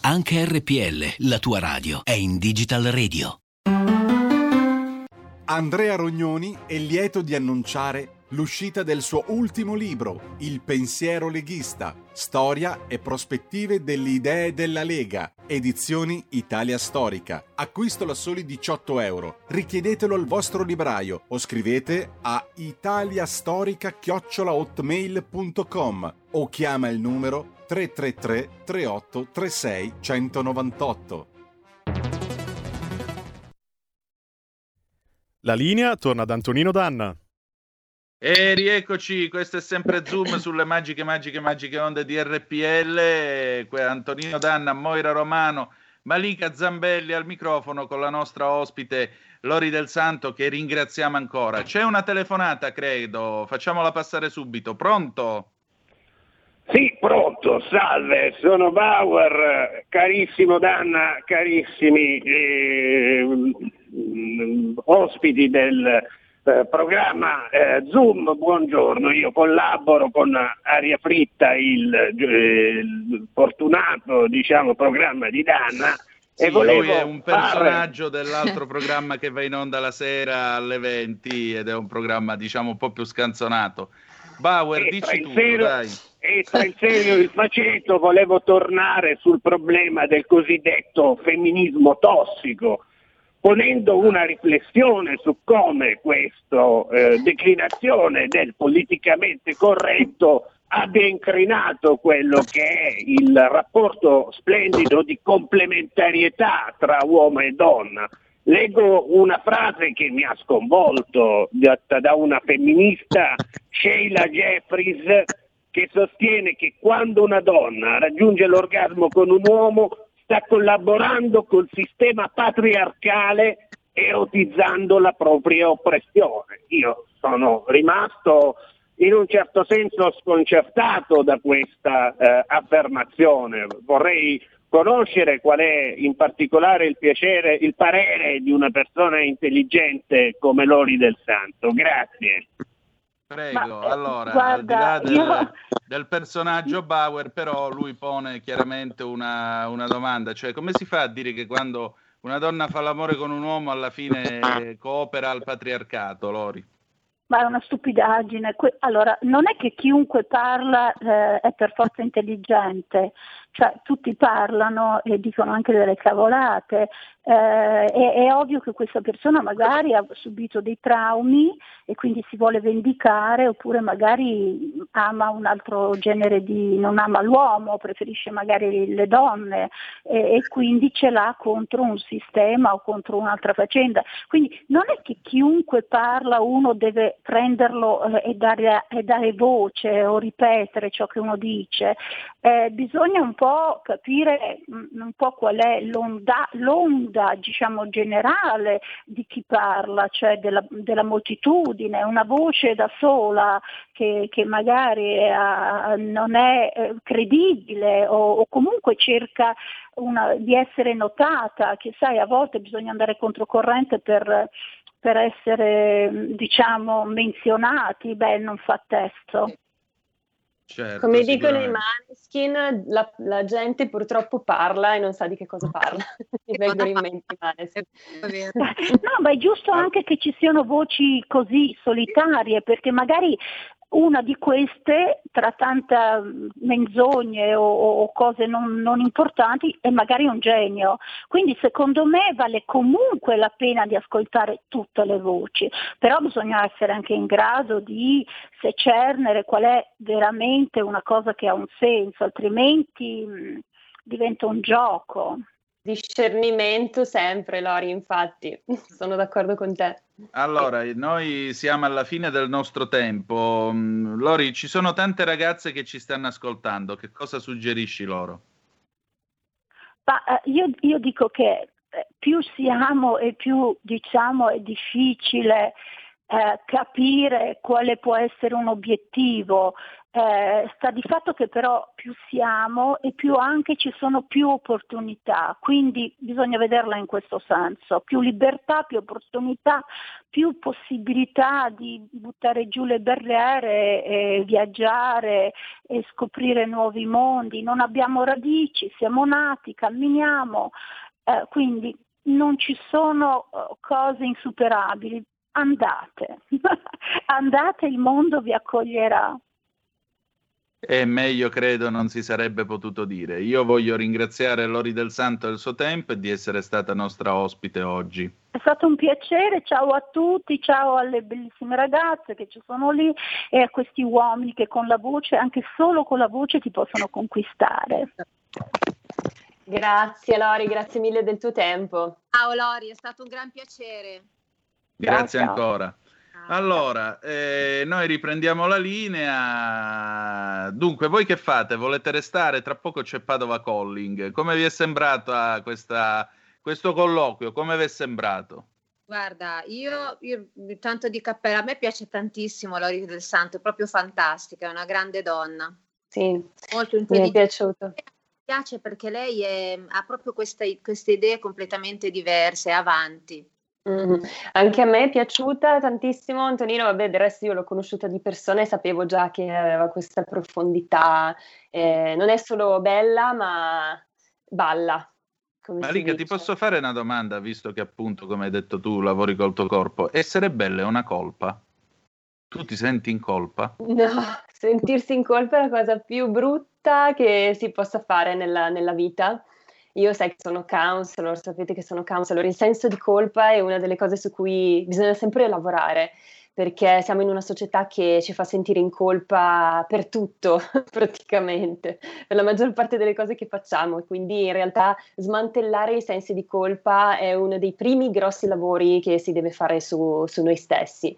Anche RPL, la tua radio, è in Digital Radio. Andrea Rognoni è lieto di annunciare l'uscita del suo ultimo libro, Il pensiero leghista, storia e prospettive delle idee della Lega, edizioni Italia Storica. Acquisto a soli 18 euro. Richiedetelo al vostro libraio o scrivete a italiastorica-hotmail.com o chiama il numero 333 38 36 198. La linea torna ad Antonino Danna. E rieccoci, questo è sempre Zoom sulle magiche, magiche, magiche onde di RPL. Antonino Danna, Moira Romano, Malika Zambelli al microfono con la nostra ospite Lori del Santo che ringraziamo ancora. C'è una telefonata, credo, facciamola passare subito. Pronto? Sì, pronto, salve, sono Bauer, carissimo Danna, carissimi eh, ospiti del eh, programma eh, Zoom, buongiorno, io collaboro con Aria Fritta, il, il fortunato diciamo, programma di Danna. Sì, e volevo lui è un personaggio fare... dell'altro programma che va in onda la sera alle 20 ed è un programma diciamo un po' più scanzonato. Bauer, e dici tutto, serio, dai. E tra il serio e il faceto volevo tornare sul problema del cosiddetto femminismo tossico, ponendo una riflessione su come questa eh, declinazione del politicamente corretto abbia incrinato quello che è il rapporto splendido di complementarietà tra uomo e donna. Leggo una frase che mi ha sconvolto, detta da una femminista, Sheila Jeffries, che sostiene che quando una donna raggiunge l'orgasmo con un uomo sta collaborando col sistema patriarcale erotizzando la propria oppressione. Io sono rimasto in un certo senso sconcertato da questa eh, affermazione. Vorrei conoscere qual è in particolare il piacere, il parere di una persona intelligente come Lori del Santo. Grazie. Prego, Ma, eh, allora, guarda, al di là del, io- del personaggio Bauer, però lui pone chiaramente una, una domanda, cioè come si fa a dire che quando una donna fa l'amore con un uomo alla fine coopera al patriarcato, Lori? Ma è una stupidaggine. Allora, non è che chiunque parla eh, è per forza intelligente, cioè tutti parlano e dicono anche delle cavolate. Eh, è, è ovvio che questa persona magari ha subito dei traumi e quindi si vuole vendicare oppure magari ama un altro genere di, non ama l'uomo, preferisce magari le donne e, e quindi ce l'ha contro un sistema o contro un'altra faccenda. Quindi non è che chiunque parla uno deve prenderlo eh, e, dare, e dare voce o ripetere ciò che uno dice, Eh, bisogna un po' capire mm, un po' qual è l'onda, l'onda diciamo, generale di chi parla, cioè della, della moltitudine, una voce da sola che, che magari eh, non è eh, credibile o, o comunque cerca una- di essere notata, che sai a volte bisogna andare controcorrente per, per essere diciamo menzionati, beh non fa testo. Certo, Come dicono i. Maneskin, la, la gente purtroppo parla e non sa di che cosa parla. Mi vengono in mente i Maneskin. No, ma è giusto anche che ci siano voci così solitarie, perché magari una di queste, tra tante menzogne o, o cose non, non importanti, è magari un genio. Quindi secondo me vale comunque la pena di ascoltare tutte le voci, però bisogna essere anche in grado di secernere qual è veramente una cosa che ha un senso, altrimenti mh, diventa un gioco. Discernimento sempre, Lori, infatti, sono d'accordo con te. Allora, noi siamo alla fine del nostro tempo. Mm, Lori, ci sono tante ragazze che ci stanno ascoltando. Che cosa suggerisci loro? Ma eh, io, io dico che eh, più siamo e più diciamo è difficile eh, capire quale può essere un obiettivo. Eh, sta di fatto che però più siamo e più anche ci sono più opportunità, quindi bisogna vederla in questo senso, più libertà, più opportunità, più possibilità di buttare giù le barriere e viaggiare e scoprire nuovi mondi. Non abbiamo radici, siamo nati, camminiamo, eh, quindi non ci sono eh, cose insuperabili. Andate, andate, il mondo vi accoglierà. E meglio credo non si sarebbe potuto dire. Io voglio ringraziare Lori del Santo del suo tempo e di essere stata nostra ospite oggi. È stato un piacere, ciao a tutti, ciao alle bellissime ragazze che ci sono lì e a questi uomini che con la voce, anche solo con la voce, ti possono conquistare. Grazie Lori, grazie mille del tuo tempo. Ciao Lori, è stato un gran piacere. Grazie ciao. ancora. Allora, eh, noi riprendiamo la linea. Dunque, voi che fate? Volete restare? Tra poco c'è Padova Calling. Come vi è sembrato ah, questa, questo colloquio? Come vi è sembrato? Guarda, io, io tanto di cappella, a me piace tantissimo Lori del Santo, è proprio fantastica, è una grande donna. Sì, molto mi è intelligente. piaciuto. Mi piace perché lei è- ha proprio queste, queste idee completamente diverse, avanti. Mhm. Anche a me è piaciuta tantissimo Antonino, vabbè, del resto io l'ho conosciuta di persona e sapevo già che aveva questa profondità, eh, non è solo bella, ma balla, Malika, ti posso fare una domanda, visto che appunto, come hai detto tu, lavori col tuo corpo. Essere bella è una colpa? Tu ti senti in colpa? No, sentirsi in colpa è la cosa più brutta che si possa fare nella, nella vita. Io sai che sono counselor, sapete che sono counselor, il senso di colpa è una delle cose su cui bisogna sempre lavorare, perché siamo in una società che ci fa sentire in colpa per tutto, praticamente, per la maggior parte delle cose che facciamo, quindi in realtà smantellare i sensi di colpa è uno dei primi grossi lavori che si deve fare su, su noi stessi.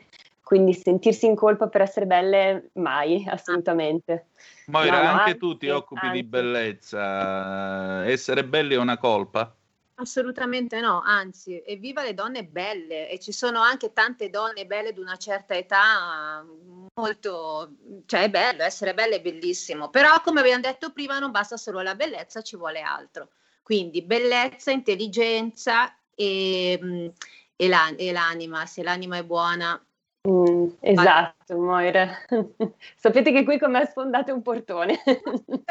Quindi sentirsi in colpa per essere belle, mai, assolutamente. Moira, No, anche tu ti occupi di anzi. bellezza. Essere belli è una colpa? Assolutamente no, anzi, evviva le donne belle e ci sono anche tante donne belle di una certa età, molto, cioè è bello, essere belle è bellissimo, però come abbiamo detto prima non basta solo la bellezza, ci vuole altro. Quindi bellezza, intelligenza e, mm, e la- e l'anima, se l'anima è buona. Mm, esatto, Moira. Sapete che qui con me sfondate un portone.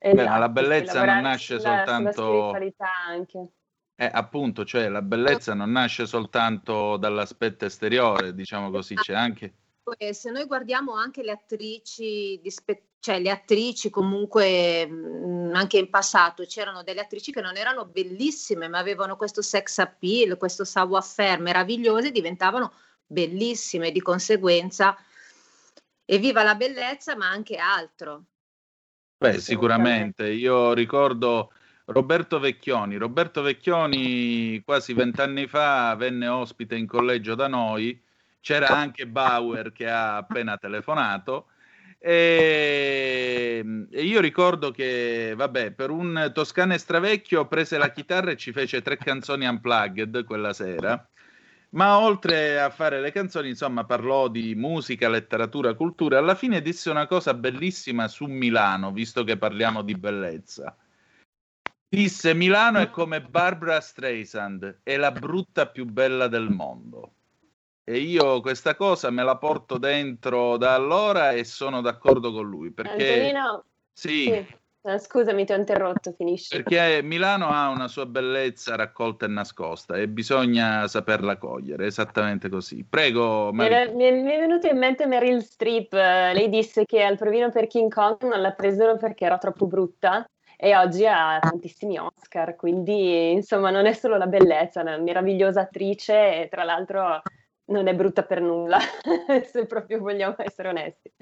Beh, Esatto, la sì, bellezza non nasce sulla- sulla soltanto... anche. Eh, appunto, cioè la bellezza non nasce soltanto dall'aspetto esteriore, diciamo così, c'è anche... E se noi guardiamo anche le attrici, di spe- cioè le attrici comunque mh, anche in passato c'erano delle attrici che non erano bellissime, ma avevano questo sex appeal, questo savoir-faire meravigliose, diventavano bellissime di conseguenza. Evviva la bellezza, ma anche altro. Beh, sicuramente. Io ricordo Roberto Vecchioni. Roberto Vecchioni quasi vent'anni fa venne ospite in collegio da noi. C'era anche Bauer che ha appena telefonato. E, e io ricordo che, vabbè, per un Toscane Stravecchio prese la chitarra e ci fece tre canzoni unplugged quella sera. Ma oltre a fare le canzoni, insomma, parlò di musica, letteratura, cultura. Alla fine disse una cosa bellissima su Milano, visto che parliamo di bellezza. Disse: Milano è come Barbara Streisand, è la brutta più bella del mondo. E io questa cosa me la porto dentro da allora e sono d'accordo con lui perché Antonino, sì, Eh, scusami, ti ho interrotto, finisci. perché Milano ha una sua bellezza raccolta e nascosta e bisogna saperla cogliere, esattamente così. Prego, Mi Maria. è, mi è- mi è venuto in mente Meryl Streep, eh, lei disse che al provino per King Kong non la presero perché era troppo brutta e oggi ha tantissimi Oscar, quindi insomma non è solo la bellezza, è una meravigliosa attrice e tra l'altro non è brutta per nulla, se proprio vogliamo essere onesti.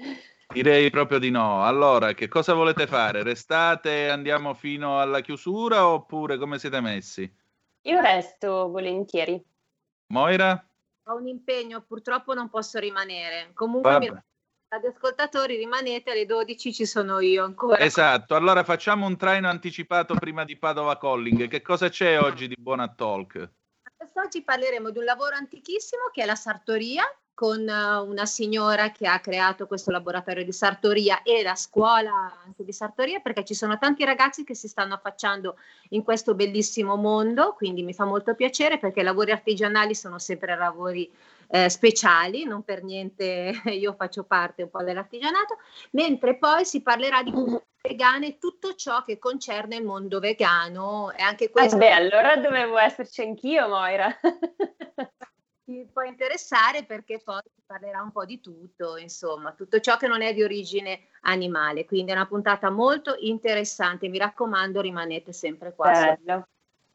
Direi proprio di no. Allora, che cosa volete fare? Restate e andiamo fino alla chiusura oppure come siete messi? Io resto volentieri. Moira? Ho un impegno, purtroppo non posso rimanere. Comunque, mi ascoltatori, rimanete alle 12, ci sono io ancora. Esatto, allora facciamo un traino anticipato prima di Padova Calling. Che cosa c'è oggi di buona talk? Quest'oggi parleremo di un lavoro antichissimo che è la sartoria, con eh, una signora che ha creato questo laboratorio di sartoria e la scuola anche di sartoria, perché ci sono tanti ragazzi che si stanno affacciando in questo bellissimo mondo, quindi mi fa molto piacere perché i lavori artigianali sono sempre lavori eh, speciali, non per niente io faccio parte un po' dell'artigianato, mentre poi si parlerà di cucina vegana e tutto ciò che concerne il mondo vegano e anche Ah, questo beh, allora dovevo esserci anch'io, Moira. ti può interessare perché poi si parlerà un po' di tutto, insomma, tutto ciò che non è di origine animale. Quindi è una puntata molto interessante. Mi raccomando, rimanete sempre qua. Bello.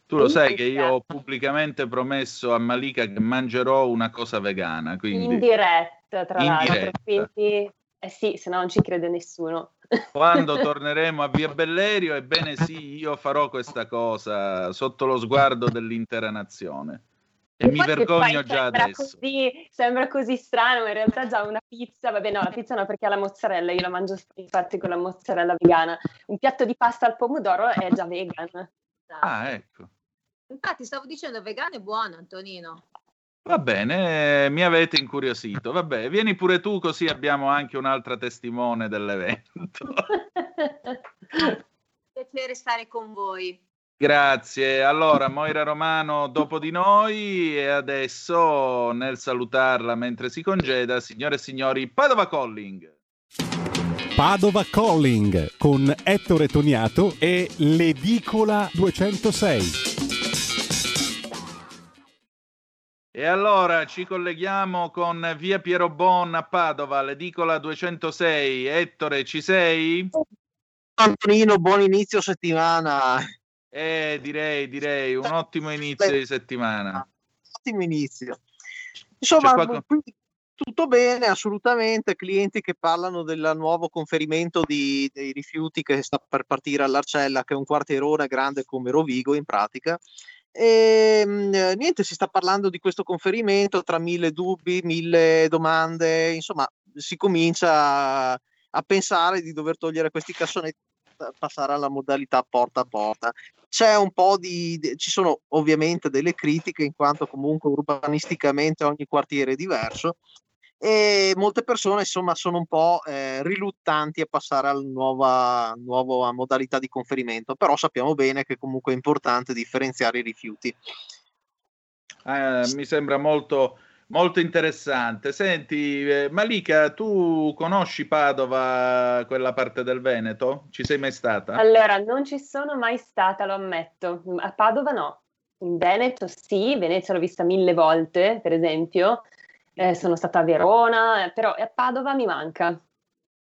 Tu lo sai che io ho pubblicamente promesso a Malika che mangerò una cosa vegana, quindi In diretta, tra In l'altro, diretta. quindi eh sì, se no non ci crede nessuno. quando torneremo a Via Bellerio, ebbene sì, io farò questa cosa sotto lo sguardo dell'intera nazione. E mi vergogno già sembra adesso. Così, sembra così strano, ma in realtà già una pizza, vabbè no, la pizza no perché ha la mozzarella, io la mangio infatti con la mozzarella vegana. Un piatto di pasta al pomodoro è già vegan. Ah, ecco. Infatti stavo dicendo vegano è buono, Antonino. Va bene, mi avete incuriosito. Vabbè, vieni pure tu così abbiamo anche un'altra testimone dell'evento. Piacere stare con voi. Grazie. Allora, Moira Romano dopo di noi e adesso nel salutarla mentre si congeda, signore e signori, Padova Calling. Padova Calling con Ettore Toniato e l'Edicola 206. E allora ci colleghiamo con via Piero Bon a Padova, l'edicola 206. Ettore, ci sei? Antonino, buon inizio settimana. Eh, direi, direi, un ottimo inizio di settimana. Ottimo inizio. Insomma, qui tutto bene, assolutamente. Clienti che parlano del nuovo conferimento di- dei rifiuti che sta per partire all'Arcella, che è un quartierone grande come Rovigo in pratica. E mh, niente, si sta parlando di questo conferimento tra mille dubbi, mille domande, insomma, si comincia a, pensare di dover togliere questi cassonetti passare alla modalità porta a porta. C'è un po' di, ci sono ovviamente delle critiche in quanto comunque urbanisticamente ogni quartiere è diverso e molte persone insomma sono un po' eh, riluttanti a passare alla nuova, nuova modalità di conferimento, però sappiamo bene che comunque è importante differenziare i rifiuti. Eh, mi sembra molto, molto interessante. Senti, eh, Malika, tu conosci Padova, quella parte del Veneto? Ci sei mai stata? Allora, non ci sono mai stata, lo ammetto. A Padova no. In Veneto sì, Venezia l'ho vista mille volte, per esempio. Eh, sono stata a Verona, eh, però a Padova mi manca.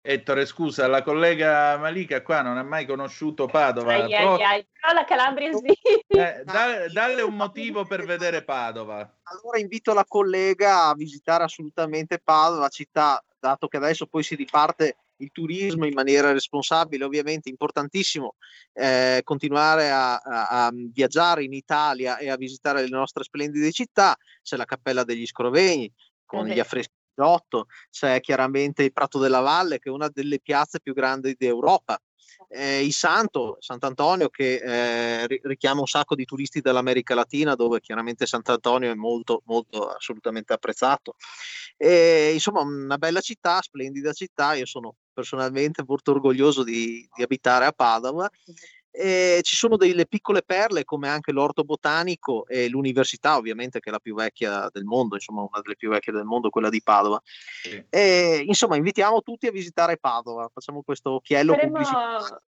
Ettore, scusa, la collega Malika qua non ha mai conosciuto Padova. Ai, ai, ai, però la Calabria sì. eh, da- dalle un motivo per vedere Padova. Allora invito la collega a visitare assolutamente Padova, città, dato che adesso poi si riparte il turismo in maniera responsabile, ovviamente importantissimo eh, continuare a, a- a viaggiare in Italia e a visitare le nostre splendide città. C'è la Cappella degli Scrovegni con Eh gli affreschi di Giotto, c'è chiaramente il Prato della Valle che è una delle piazze più grandi d'Europa. Eh, il Santo, Sant'Antonio, che eh, ri- richiama un sacco di turisti dall'America Latina, dove chiaramente Sant'Antonio è molto, molto assolutamente apprezzato. E, insomma, una bella città, splendida città. Io sono personalmente molto orgoglioso di, di abitare a Padova. E ci sono delle piccole perle come anche l'orto botanico e l'università, ovviamente, che è la più vecchia del mondo, insomma, una delle più vecchie del mondo, quella di Padova. E, insomma, invitiamo tutti a visitare Padova. Facciamo questo occhiello Faremo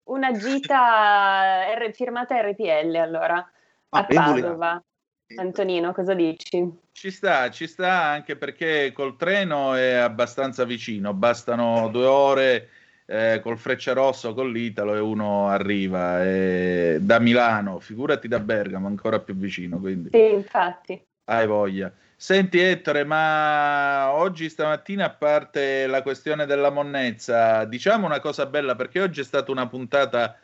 una gita R- firmata RPL allora a Ah, volendo. Padova. Antonino, cosa dici? Ci sta, ci sta anche perché col treno è abbastanza vicino, bastano due ore eh, col Frecciarosso, con l'Italo e uno arriva e da Milano, figurati da Bergamo, ancora più vicino, quindi Sì, infatti. hai voglia. Senti Ettore, ma oggi stamattina, a parte la questione della monnezza, diciamo una cosa bella perché oggi è stata una puntata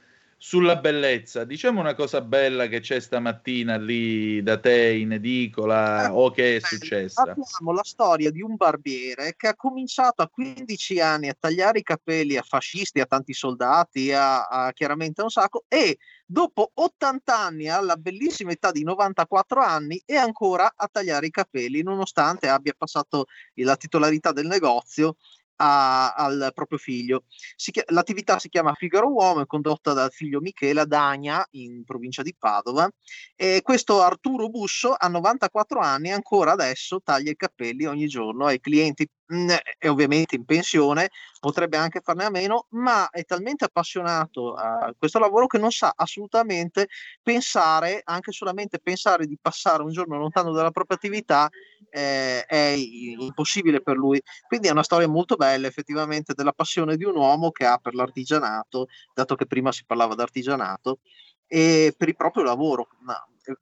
sulla bellezza. Diciamo una cosa bella che c'è stamattina lì da te in edicola o che è successa. Abbiamo la storia di un barbiere che ha cominciato a 15 anni a tagliare i capelli a fascisti, a tanti soldati, a, a chiaramente un sacco, e dopo 80 anni, alla bellissima età di 94 anni, è ancora a tagliare i capelli, nonostante abbia passato la titolarità del negozio a- al proprio figlio. Si l'attività si chiama Figaro Uomo, è condotta dal figlio Michele ad Agna, in provincia di Padova, e questo Arturo Busso ha 94 anni ancora adesso taglia i capelli ogni giorno ai clienti. Mm, È ovviamente in pensione, potrebbe anche farne a meno, ma è talmente appassionato a questo lavoro che non sa assolutamente pensare, anche solamente pensare di passare un giorno lontano dalla propria attività eh, è impossibile per lui. Quindi è una storia molto bella effettivamente della passione di un uomo che ha per l'artigianato, dato che prima si parlava d'artigianato, e per il proprio lavoro. Ma, eh,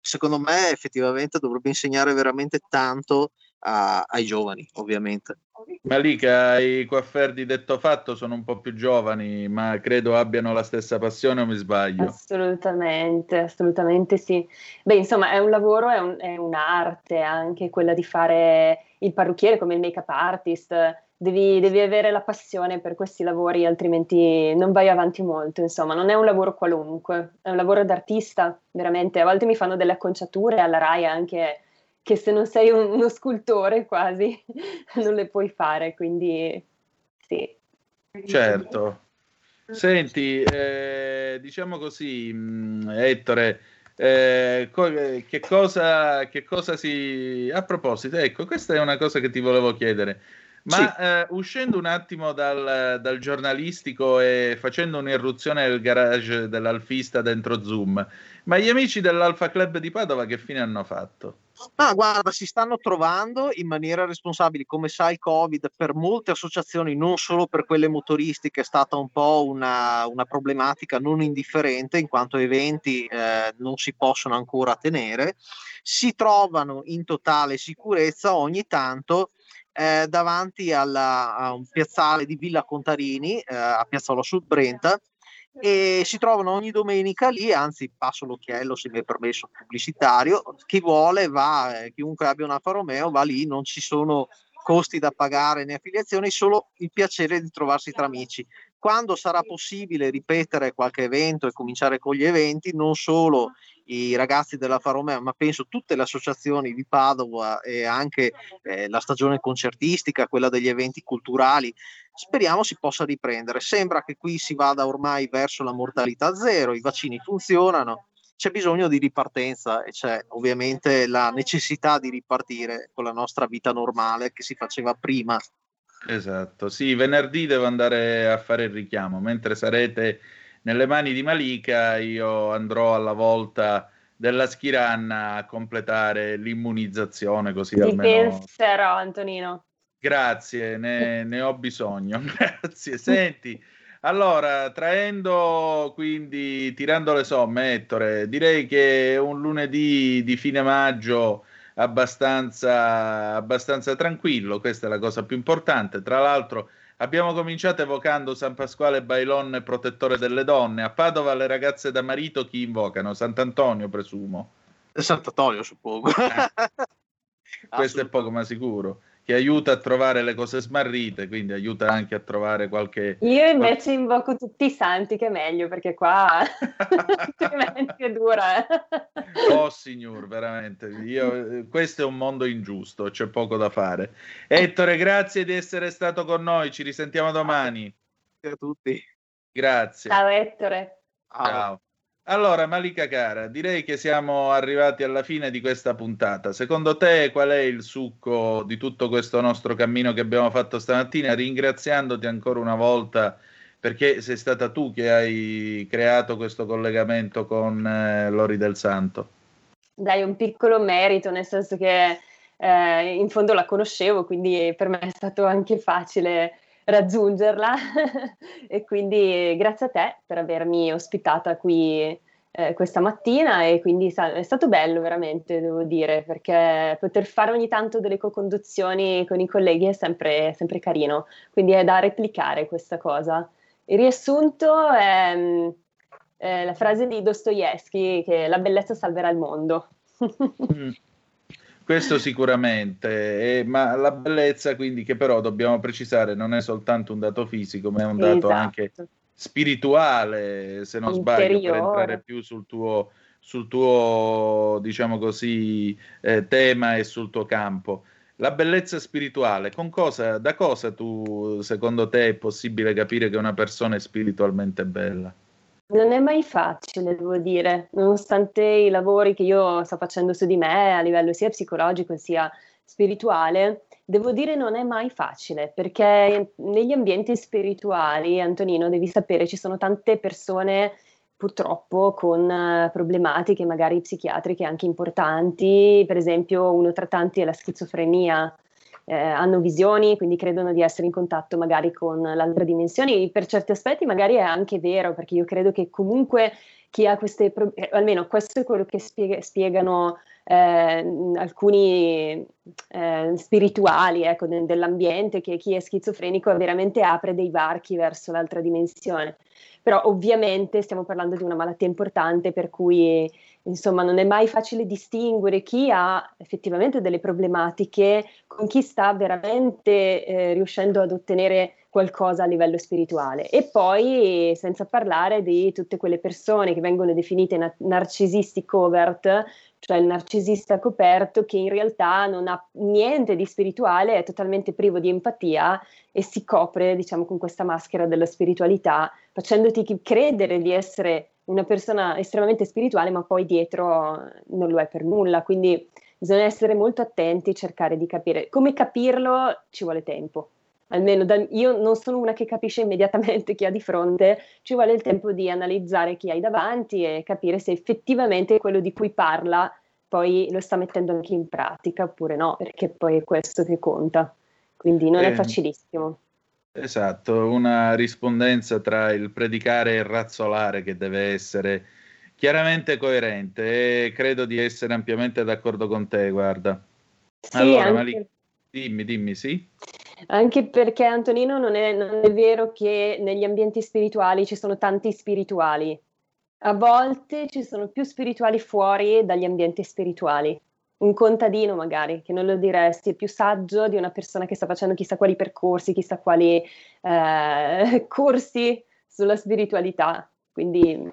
secondo me effettivamente dovrebbe insegnare veramente tanto a, ai giovani, ovviamente. Malika, i coaffer di detto fatto sono un po' più giovani, ma credo abbiano la stessa passione o mi sbaglio? Assolutamente, assolutamente sì. Beh, insomma, è un lavoro, è, un, è un'arte anche quella di fare il parrucchiere come il make-up artist. Devi, devi, avere la passione per questi lavori, altrimenti non vai avanti molto. Insomma, non è un lavoro qualunque, è un lavoro d'artista, veramente. A volte mi fanno delle acconciature alla RAI anche che se non sei un, uno scultore quasi non le puoi fare, quindi sì. Certo. Senti, eh, diciamo così, mh, mm, Ettore, eh, co- che, cosa, che cosa si... A proposito, ecco, questa è una cosa che ti volevo chiedere. Ma sì. eh, uscendo un attimo dal, dal, giornalistico e facendo un'irruzione nel garage dell'Alfista dentro Zoom, ma gli amici dell'Alfa Club di Padova che fine hanno fatto? Ah, guarda, si stanno trovando in maniera responsabile. Come sai, il Covid per molte associazioni, non solo per quelle motoristiche, è stata un po' una, una problematica non indifferente, in quanto eventi eh, non si possono ancora tenere. Si trovano in totale sicurezza ogni tanto eh, davanti alla, a un piazzale di Villa Contarini, eh, a Piazzolo Sud Brenta, e si trovano ogni domenica lì, anzi passo l'occhiello se mi è permesso pubblicitario, chi vuole va, eh, chiunque abbia un Alfa Romeo va lì, non ci sono costi da pagare né affiliazioni, solo il piacere di trovarsi tra amici. Quando sarà possibile ripetere qualche evento e cominciare con gli eventi, non solo i ragazzi della Faromeo, ma penso tutte le associazioni di Padova e anche eh, la stagione concertistica, quella degli eventi culturali, speriamo si possa riprendere. Sembra che qui si vada ormai verso la mortalità zero, i vaccini funzionano, c'è bisogno di ripartenza e c'è ovviamente la necessità di ripartire con la nostra vita normale che si faceva prima. Esatto, sì, venerdì devo andare a fare il richiamo, mentre sarete nelle mani di Malika io andrò alla volta della Schiranna a completare l'immunizzazione così Ti almeno... penserò Antonino. Grazie, ne, ne ho bisogno, grazie. Senti, allora, traendo quindi, tirando le somme, Ettore, direi che un lunedì di fine maggio abbastanza, abbastanza tranquillo, questa è la cosa più importante. Tra l'altro Abbiamo cominciato evocando San Pasquale Bailon, protettore delle donne. A Padova le ragazze da marito chi invocano? Sant'Antonio, presumo. Sant'Antonio, suppongo. Eh. Questo è poco ma sicuro che aiuta a trovare le cose smarrite, quindi aiuta anche a trovare qualche... Io invece invoco tutti i santi, che è meglio, perché qua altrimenti è dura. Eh. oh signor, veramente, Io, questo è un mondo ingiusto, c'è poco da fare. Ettore, grazie di essere stato con noi, ci risentiamo domani. Grazie a tutti. Grazie. Ciao Ettore. Ciao. Allora, Malika cara, direi che siamo arrivati alla fine di questa puntata. Secondo te qual è il succo di tutto questo nostro cammino che abbiamo fatto stamattina? Ringraziandoti ancora una volta perché sei stata tu che hai creato questo collegamento con eh, Lori del Santo. Dai, un piccolo merito, nel senso che eh, in fondo la conoscevo, quindi per me è stato anche facile raggiungerla e quindi grazie a te per avermi ospitata qui eh, questa mattina e quindi è stato bello veramente, devo dire, perché poter fare ogni tanto delle co-conduzioni con i colleghi è sempre, sempre carino, quindi è da replicare questa cosa. Il riassunto è, mm, è la frase di Dostoevsky che la bellezza salverà il mondo. Questo sicuramente, eh, ma la bellezza quindi che però dobbiamo precisare non è soltanto un dato fisico, ma è un dato esatto. anche spirituale, se non Interiore. sbaglio, per entrare più sul tuo, sul tuo diciamo così, eh, tema e sul tuo campo. La bellezza spirituale, con cosa, da cosa tu, secondo te, è possibile capire che una persona è spiritualmente bella? Non è mai facile, devo dire, nonostante i lavori che io sto facendo su di me a livello sia psicologico sia spirituale, devo dire non è mai facile perché negli ambienti spirituali, Antonino, devi sapere, ci sono tante persone purtroppo con uh, problematiche magari psichiatriche anche importanti, per esempio uno tra tanti è la schizofrenia eh, hanno visioni, quindi credono di essere in contatto magari con l'altra dimensione. Per certi aspetti magari è anche vero, perché io credo che comunque chi ha queste, pro- eh, almeno questo è quello che spiega, spiegano eh, alcuni eh, spirituali ecco, de- dell'ambiente, che chi è schizofrenico veramente apre dei varchi verso l'altra dimensione. Però ovviamente stiamo parlando di una malattia importante per cui insomma non è mai facile distinguere chi ha effettivamente delle problematiche con chi sta veramente eh, riuscendo ad ottenere qualcosa a livello spirituale. E poi senza parlare di tutte quelle persone che vengono definite na- narcisisti covert, cioè il narcisista coperto che in realtà non ha niente di spirituale, è totalmente privo di empatia e si copre, diciamo, con questa maschera della spiritualità, facendoti credere di essere una persona estremamente spirituale, ma poi dietro non lo è per nulla. Quindi bisogna essere molto attenti e cercare di capire. Come capirlo ci vuole tempo. Almeno da, io non sono una che capisce immediatamente chi ha di fronte, ci vuole il tempo di analizzare chi hai davanti e capire se effettivamente quello di cui parla poi lo sta mettendo anche in pratica oppure no, perché poi è questo che conta. Quindi non eh, è facilissimo. Esatto, una rispondenza tra il predicare e il razzolare che deve essere chiaramente coerente e credo di essere ampiamente d'accordo con te, guarda. Sì, allora, anche... Malik, dimmi, dimmi, sì. Anche perché Antonino non è, non è vero che negli ambienti spirituali ci sono tanti spirituali. A volte ci sono più spirituali fuori dagli ambienti spirituali un contadino magari, che non lo diresti, è più saggio di una persona che sta facendo chissà quali percorsi, chissà quali eh, corsi sulla spiritualità. Quindi...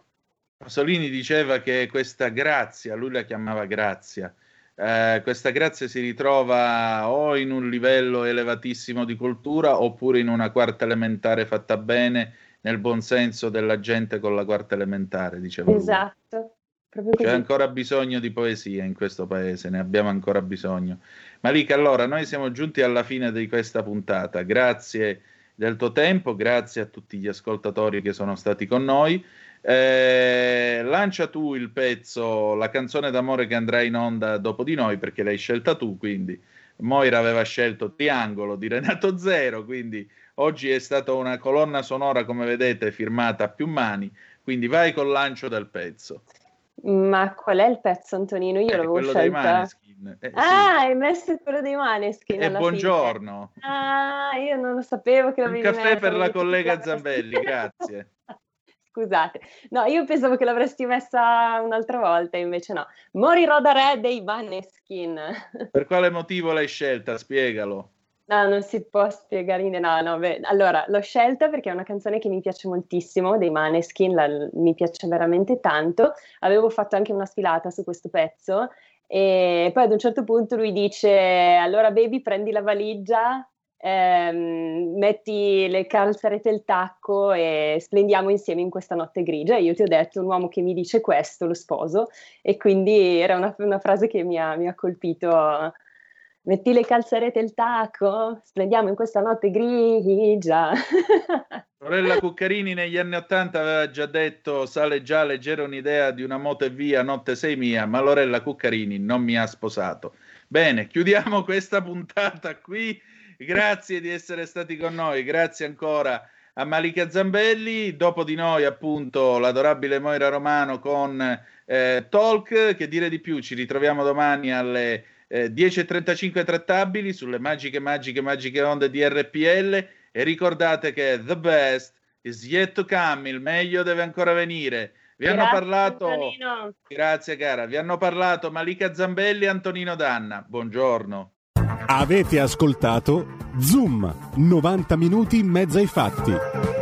Pasolini diceva che questa grazia, lui la chiamava grazia, eh, questa grazia si ritrova o in un livello elevatissimo di cultura oppure in una quarta elementare fatta bene nel buon senso della gente con la quarta elementare, diceva. Esatto. Lui. C'è ancora bisogno di poesia in questo paese, ne abbiamo ancora bisogno. Malika, allora, noi siamo giunti alla fine di questa puntata. Grazie del tuo tempo, grazie a tutti gli ascoltatori che sono stati con noi. Eh, lancia tu il pezzo, la canzone d'amore che andrà in onda dopo di noi, perché l'hai scelta tu, quindi Moira aveva scelto Triangolo di Renato Zero, quindi oggi è stata una colonna sonora, come vedete, firmata a più mani, quindi vai col lancio del pezzo. Ma qual è il pezzo, Antonino? Io eh, l'avevo quello scelta. Eh, ah, sì. hai messo quello dei Maneskin. E eh, buongiorno. Fine. Ah, io non lo sapevo che l'avevi Un caffè per la collega Zambelli, grazie. Scusate, no, io pensavo che l'avresti messa un'altra volta, invece no. Morirò da re dei Maneskin. Per quale motivo l'hai scelta? Spiegalo. No, non si può spiegare in no, no, beh, allora l'ho scelta perché è una canzone che mi piace moltissimo, dei Maneskin, la, mi piace veramente tanto. Avevo fatto anche una sfilata su questo pezzo e poi ad un certo punto lui dice allora baby prendi la valigia, ehm, metti le calzarete e il tacco e splendiamo insieme in questa notte grigia. E io ti ho detto un uomo che mi dice questo lo sposo e quindi era una, una frase che mi ha, mi ha colpito metti le calzarete e il tacco, splendiamo in questa notte grigia. Lorella Cuccarini negli anni Ottanta aveva già detto sale già leggera un'idea di una moto e via, notte sei mia, ma Lorella Cuccarini non mi ha sposato. Bene, chiudiamo questa puntata qui. Grazie di essere stati con noi, grazie ancora a Malika Zambelli. Dopo di noi, appunto, l'adorabile Moira Romano con eh, Talk. Che dire di più? Ci ritroviamo domani alle eh, 10.35 trattabili sulle magiche, magiche, magiche onde di RPL e ricordate che the best is yet to come, il meglio deve ancora venire. Vi grazie, hanno parlato, Antonino. grazie cara, vi hanno parlato Malika Zambelli e Antonino Danna. Buongiorno. Avete ascoltato Zoom, 90 minuti in mezzo ai fatti.